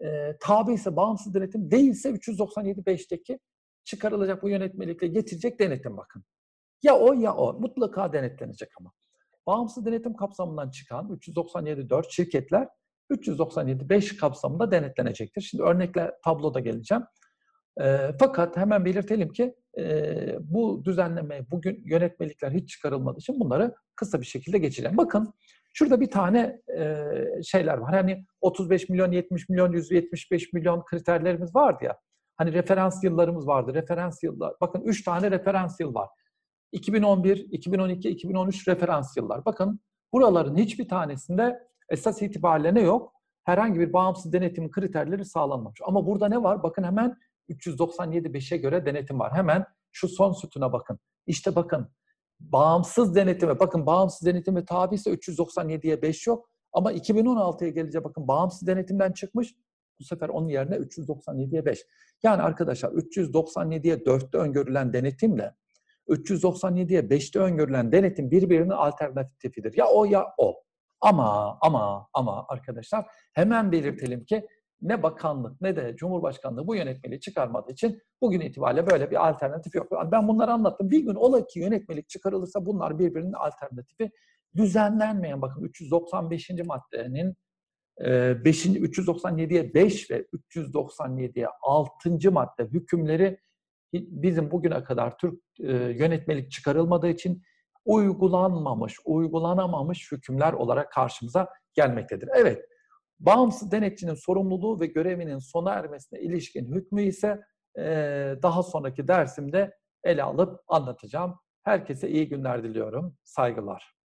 e, tabi ise bağımsız denetim değilse 397.5'teki çıkarılacak bu yönetmelikle getirecek denetim bakın. Ya o ya o. Mutlaka denetlenecek ama. Bağımsız denetim kapsamından çıkan 397.4 şirketler 397.5 kapsamında denetlenecektir. Şimdi örnekle tabloda geleceğim. E, fakat hemen belirtelim ki bu düzenleme, bugün yönetmelikler hiç çıkarılmadığı için bunları kısa bir şekilde geçeceğim. Bakın şurada bir tane şeyler var. Hani 35 milyon, 70 milyon, 175 milyon kriterlerimiz vardı ya. Hani referans yıllarımız vardı. Referans yıllar. Bakın 3 tane referans yıl var. 2011, 2012, 2013 referans yıllar. Bakın buraların hiçbir tanesinde esas itibariyle ne yok? Herhangi bir bağımsız denetim kriterleri sağlanmamış. Ama burada ne var? Bakın hemen 397.5'e göre denetim var. Hemen şu son sütuna bakın. İşte bakın bağımsız denetime, bakın bağımsız denetime tabi ise 397'ye 5 yok. Ama 2016'ya gelince bakın bağımsız denetimden çıkmış. Bu sefer onun yerine 397'ye 5. Yani arkadaşlar 397'ye 4'te öngörülen denetimle 397'ye 5'te öngörülen denetim birbirinin alternatifidir. Ya o ya o. Ama ama ama arkadaşlar hemen belirtelim ki ne bakanlık ne de Cumhurbaşkanlığı bu yönetmeliği çıkarmadığı için bugün itibariyle böyle bir alternatif yok. Ben bunları anlattım. Bir gün ola ki yönetmelik çıkarılırsa bunlar birbirinin alternatifi düzenlenmeyen bakın 395. maddenin 5. 397'ye 5 ve 397'ye 6. madde hükümleri bizim bugüne kadar Türk yönetmelik çıkarılmadığı için uygulanmamış, uygulanamamış hükümler olarak karşımıza gelmektedir. Evet, bağımsız denetçinin sorumluluğu ve görevinin sona ermesine ilişkin hükmü ise daha sonraki dersimde ele alıp anlatacağım. Herkese iyi günler diliyorum. Saygılar.